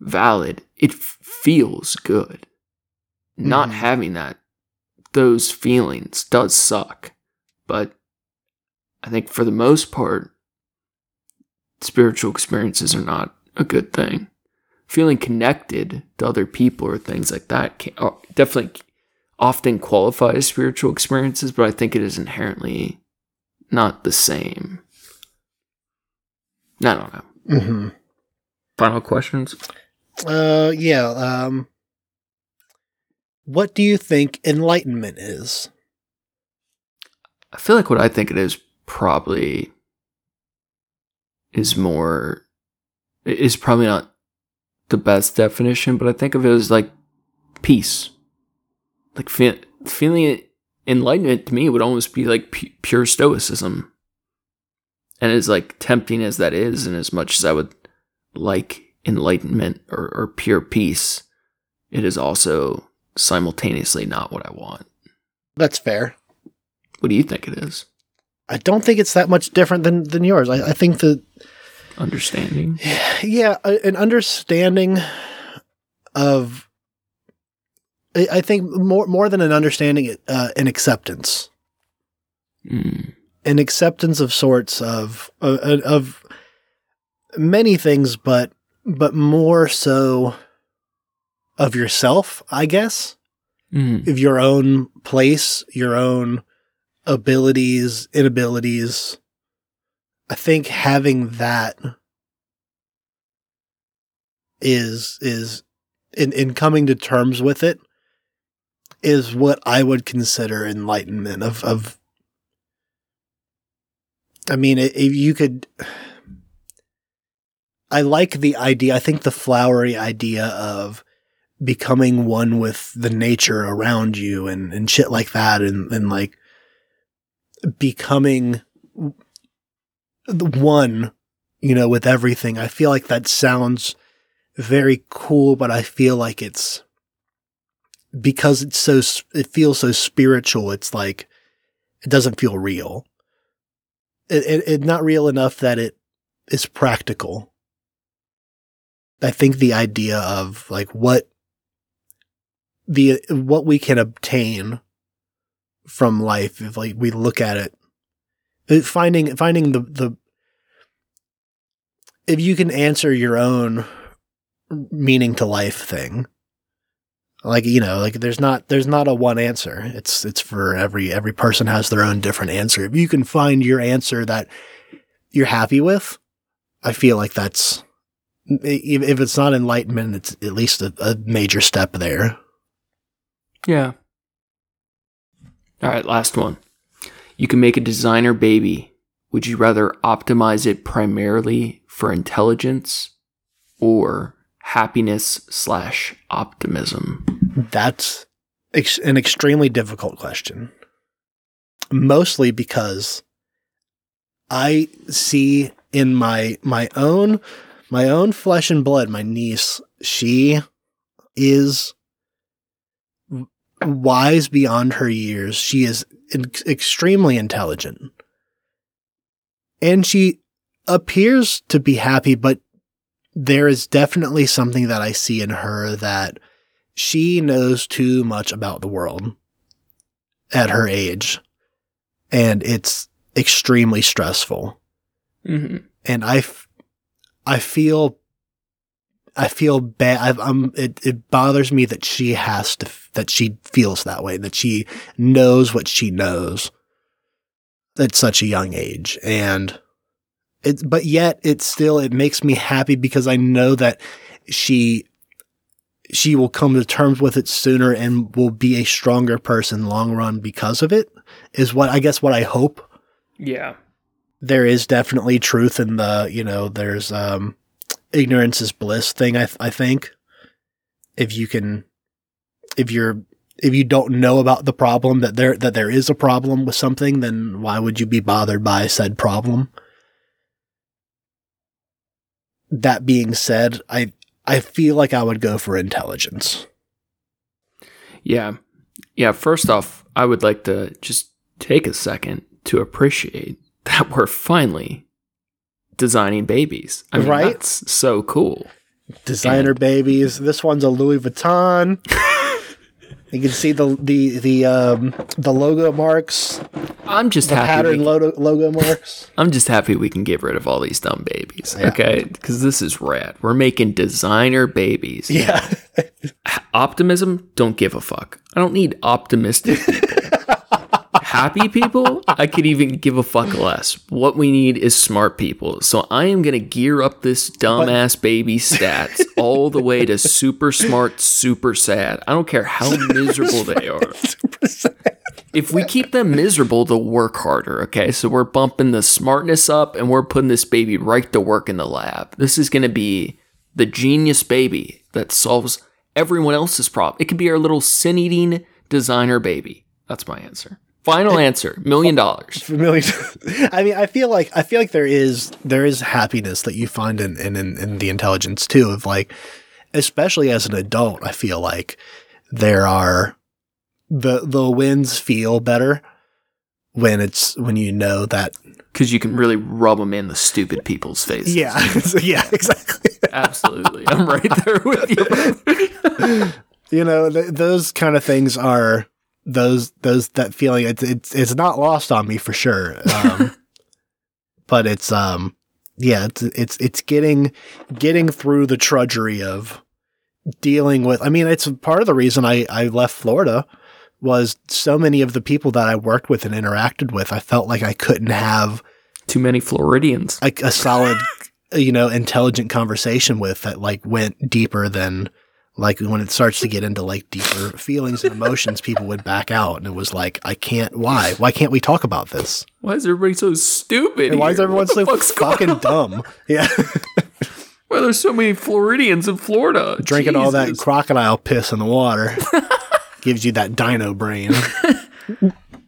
valid it f- feels good. Not Mhm. having that those feelings does suck. But i think for the most part spiritual experiences are not a good thing feeling connected to other people or things like that can, are definitely often qualify as spiritual experiences but i think it is inherently not the same i don't know hmm final questions uh, yeah. Um, what do you think enlightenment is? I feel like what I think it is probably is more is probably not the best definition, but I think of it as like peace. Like fe- feeling it, enlightenment to me would almost be like pu- pure stoicism. And as like tempting as that is, and as much as I would like enlightenment or, or pure peace, it is also simultaneously not what I want. That's fair. What do you think it is? I don't think it's that much different than than yours. I, I think that Understanding. yeah, an understanding of I I think more more than an understanding, uh, an acceptance, Mm. an acceptance of sorts of of, of many things, but but more so of yourself, I guess, Mm. of your own place, your own abilities, inabilities. I think having that is is in in coming to terms with it is what I would consider enlightenment of of I mean if you could I like the idea I think the flowery idea of becoming one with the nature around you and and shit like that and and like becoming the one you know with everything I feel like that sounds very cool, but I feel like it's because it's so it feels so spiritual. It's like it doesn't feel real. It, it, it not real enough that it is practical. I think the idea of like what the what we can obtain from life if like we look at it. It- finding finding the the if you can answer your own meaning to life thing like you know like there's not there's not a one answer. It's it's for every every person has their own different answer. If you can find your answer that you're happy with i feel like that's if if it's not enlightenment it's at least a, a major step there. Yeah. All right, last one. You can make a designer baby. Would you rather optimize it primarily for intelligence or happiness slash optimism? That's ex- an extremely difficult question. Mostly because I see in my my own my own flesh and blood, my niece, she is wise beyond her years. She is extremely intelligent. And she appears to be happy, but there is definitely something that I see in her that she knows too much about the world at her age. And it's extremely stressful. Mm-hmm. And I, f- I feel, I feel bad. I, I'm, it, it bothers me that she has to, that she feels that way, that she knows what she knows at such a young age. And it, but yet it still, it makes me happy because I know that she she will come to terms with it sooner and will be a stronger person long run because of it is what I guess what I hope. Yeah. There is definitely truth in the, you know, there's um ignorance is bliss thing I I think. If you can if you're if you don't know about the problem that there that there is a problem with something, then why would you be bothered by said problem? That being said, I I feel like I would go for intelligence. Yeah. Yeah. First off, I would like to just take a second to appreciate that we're finally designing babies. I mean, Right? That's so cool. designer babies. This one's a Louis Vuitton. you can see the the the um the logo marks, I'm just the happy. pattern we- logo logo marks. I'm just happy we can get rid of all these dumb babies. Yeah. Okay. Because this is rad. We're making designer babies. Yeah, Optimism, don't give a fuck. I don't need optimistic. Happy people, I could even give a fuck less. What we need is smart people. So I am going to gear up this dumbass baby stats all the way to super smart, super sad. I don't care how miserable they are. if we keep them miserable, they'll work harder. Okay, so we're bumping the smartness up, and we're putting this baby right to work in the lab. This is going to be the genius baby that solves everyone else's problem. It could be our little sin-eating designer baby. That's my answer. Final answer: million dollars. Million. I mean, I feel like I feel like there is there is happiness that you find in in, in, in the intelligence too. Of like, especially as an adult, I feel like there are the the wins feel better when it's when you know that Because you can really rub them in the stupid people's faces. yeah yeah exactly absolutely. I'm right there with you. you know th- those kind of things are those those that feeling it's it's it's not lost on me for sure um but it's um yeah it's it's it's getting getting through the trudgery of dealing with i mean it's part of the reason i i left florida was so many of the people that i worked with and interacted with i felt like i couldn't have Too many Floridians. like a solid you know intelligent conversation with that like went deeper than like when it starts to get into like deeper feelings and emotions people would back out and it was like i can't why why can't we talk about this Why is everybody so stupid? and why is everyone so fucking dumb yeah Why are there so many Floridians in Florida? drinking all that crocodile piss in the water gives you that dino brain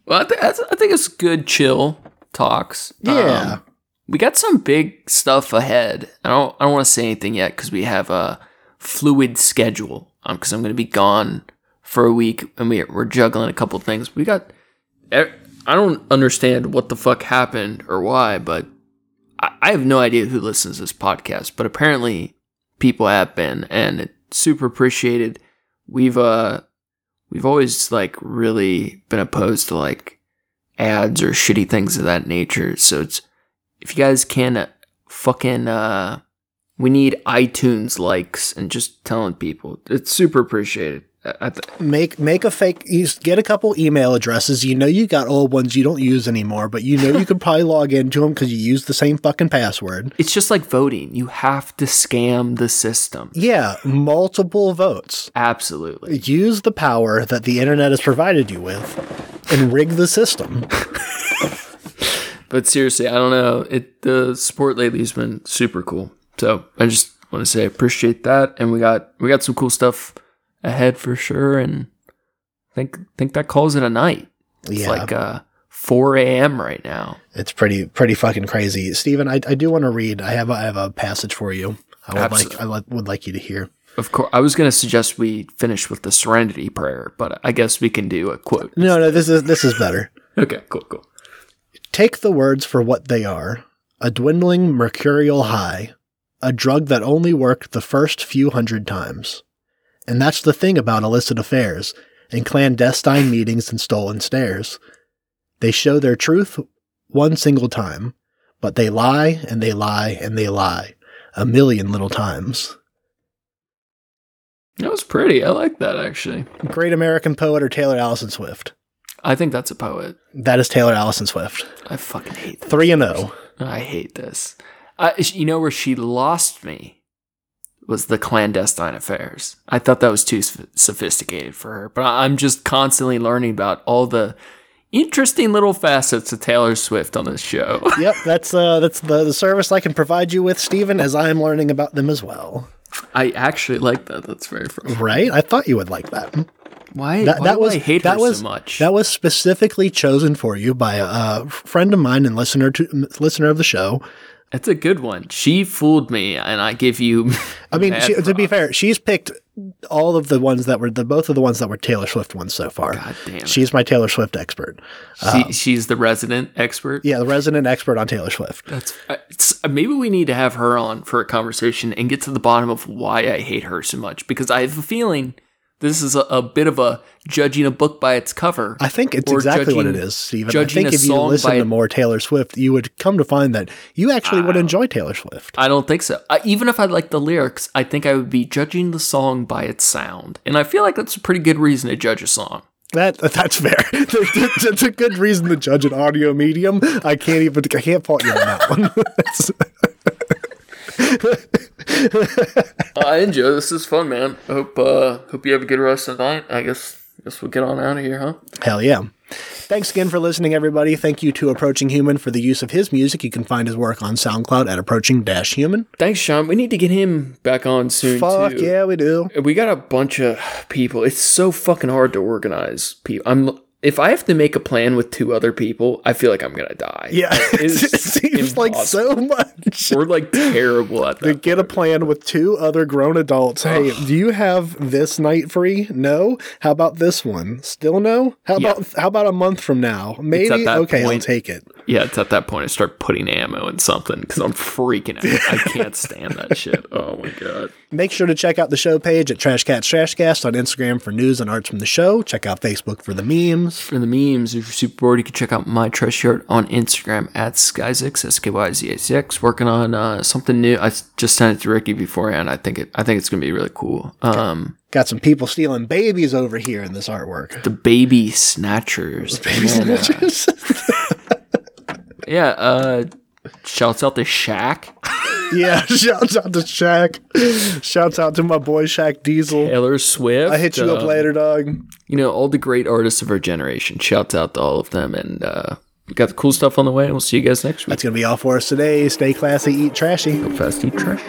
Well, I, th- that's, I think it's good, chill talks. Yeah. Um, we got some big stuff ahead. I don't. I don't want to say anything yet because we have a fluid schedule. Um, because I'm going to be gone for a week and we, we're juggling a couple things. We got. I don't understand what the fuck happened or why, but I, I have no idea who listens to this podcast. But apparently, people have been, and it's super appreciated. We've uh we've always like really been opposed to like ads or shitty things of that nature. So it's if you guys can uh, fucking uh we need iTunes likes and just telling people. It's super appreciated. Th- make make a fake use get a couple email addresses you know you got old ones you don't use anymore but you know you could probably log into them because you use the same fucking password it's just like voting. You have to scam the system. yeah multiple votes Absolutely. use the power that the internet has provided you with and rig the system But seriously, I don't know. It the support lately has been super cool. So I just want to say I appreciate that, and we got we got some cool stuff ahead for sure. And I think think that calls it a night. It's Yeah. like uh 4 a.m. right now. it's pretty pretty fucking crazy Stephen I, I do want to read I have a, I have a passage for you I would like I would like you to hear Of course, I was going to suggest we finish with the Serenity Prayer, but I guess we can do a quote. no no this is this is better Okay, cool, cool. Take the words for what they are a dwindling mercurial high, a drug that only worked the first few hundred times. And that's the thing about illicit affairs and clandestine meetings and stolen stares. They show their truth one single time, but they lie and they lie and they lie a million little times. That was pretty. I like that actually. Great American poet or Taylor Allison Swift? I think that's a poet. That is Taylor Allison Swift. I fucking hate this. 3 and oh. 0. I hate this. I, you know where she lost me was the clandestine affairs. I thought that was too sophisticated for her, but I'm just constantly learning about all the interesting little facets of Taylor Swift on this show. Yep, that's uh that's the, the service I can provide you with, Stephen, as I am learning about them as well. I actually like that. That's very funny. Right? I thought you would like that. Why, That, why that do was I hate that her was so much? that was specifically chosen for you by a, a friend of mine and listener to listener of the show. It's a good one. She fooled me, and I give you. I mean, she, to be fair, she's picked all of the ones that were the both of the ones that were Taylor Swift ones so far. God damn it. She's my Taylor Swift expert. She, she's the resident expert. Yeah, the resident expert on Taylor Swift. That's uh, it's, maybe we need to have her on for a conversation and get to the bottom of why I hate her so much because I have a feeling this is a, a bit of a judging a book by its cover. I think it's exactly what it judging- I think if you listen to more Taylor Swift, you would come to find that you actually would enjoy Taylor Swift. I don't think so. Uh, even if I like the lyrics, I think I would be judging the song by its sound, and I feel like that's a pretty good reason to judge a song. That that's fair. That's a good reason to judge an audio medium. I can't even I can't fault you on that one. That's- I enjoy this. is fun, man. I hope uh, hope you have a good rest of the night. I guess guess we'll get on out of here, huh? Hell yeah. Thanks again for listening, everybody. Thank you to Approaching Human for the use of his music. You can find his work on SoundCloud at Approaching Dash Human. Thanks, Sean. We need to get him back on soon. Fuck too. yeah, we do. We got a bunch of people. It's so fucking hard to organize people. I'm if I have to make a plan with two other people, I feel like I'm gonna die. Yeah, it seems like so much. We're like terrible at To that. get a plan with two other grown adults. Hey, do you have this night free? No. How about this one? Still no. How Yeah. about how about a month from now? Maybe. that Okay, I'll take it. Yeah, it's at that point I start putting ammo in something because I'm freaking out. I can't stand that shit. Oh my god. Make sure to check out the show page at Trash Cats Trashcast on Instagram for news and arts from the show. Check out Facebook for the memes. For the memes, if you're super bored, you can check out my trash shirt on Instagram at Skyzix, S K Y Z A C X. Working on uh, something new. I just sent it to Ricky beforehand. I think it. I think it's gonna be really cool. Um, Got some people stealing babies over here in this artwork. the baby snatchers. And, uh, yeah. Uh, shouts out to Shaq, yeah, shouts out to Shaq. Shouts out to my boy Shaq Diesel. Taylor Swift. I hit you up uh, later, dog. You know all the great artists of our generation. Shouts out to all of them, and uh, we got the cool stuff on the way. We'll see you guys next week. That's gonna be all for us today. Stay classy, eat trashy. Fast eat trash.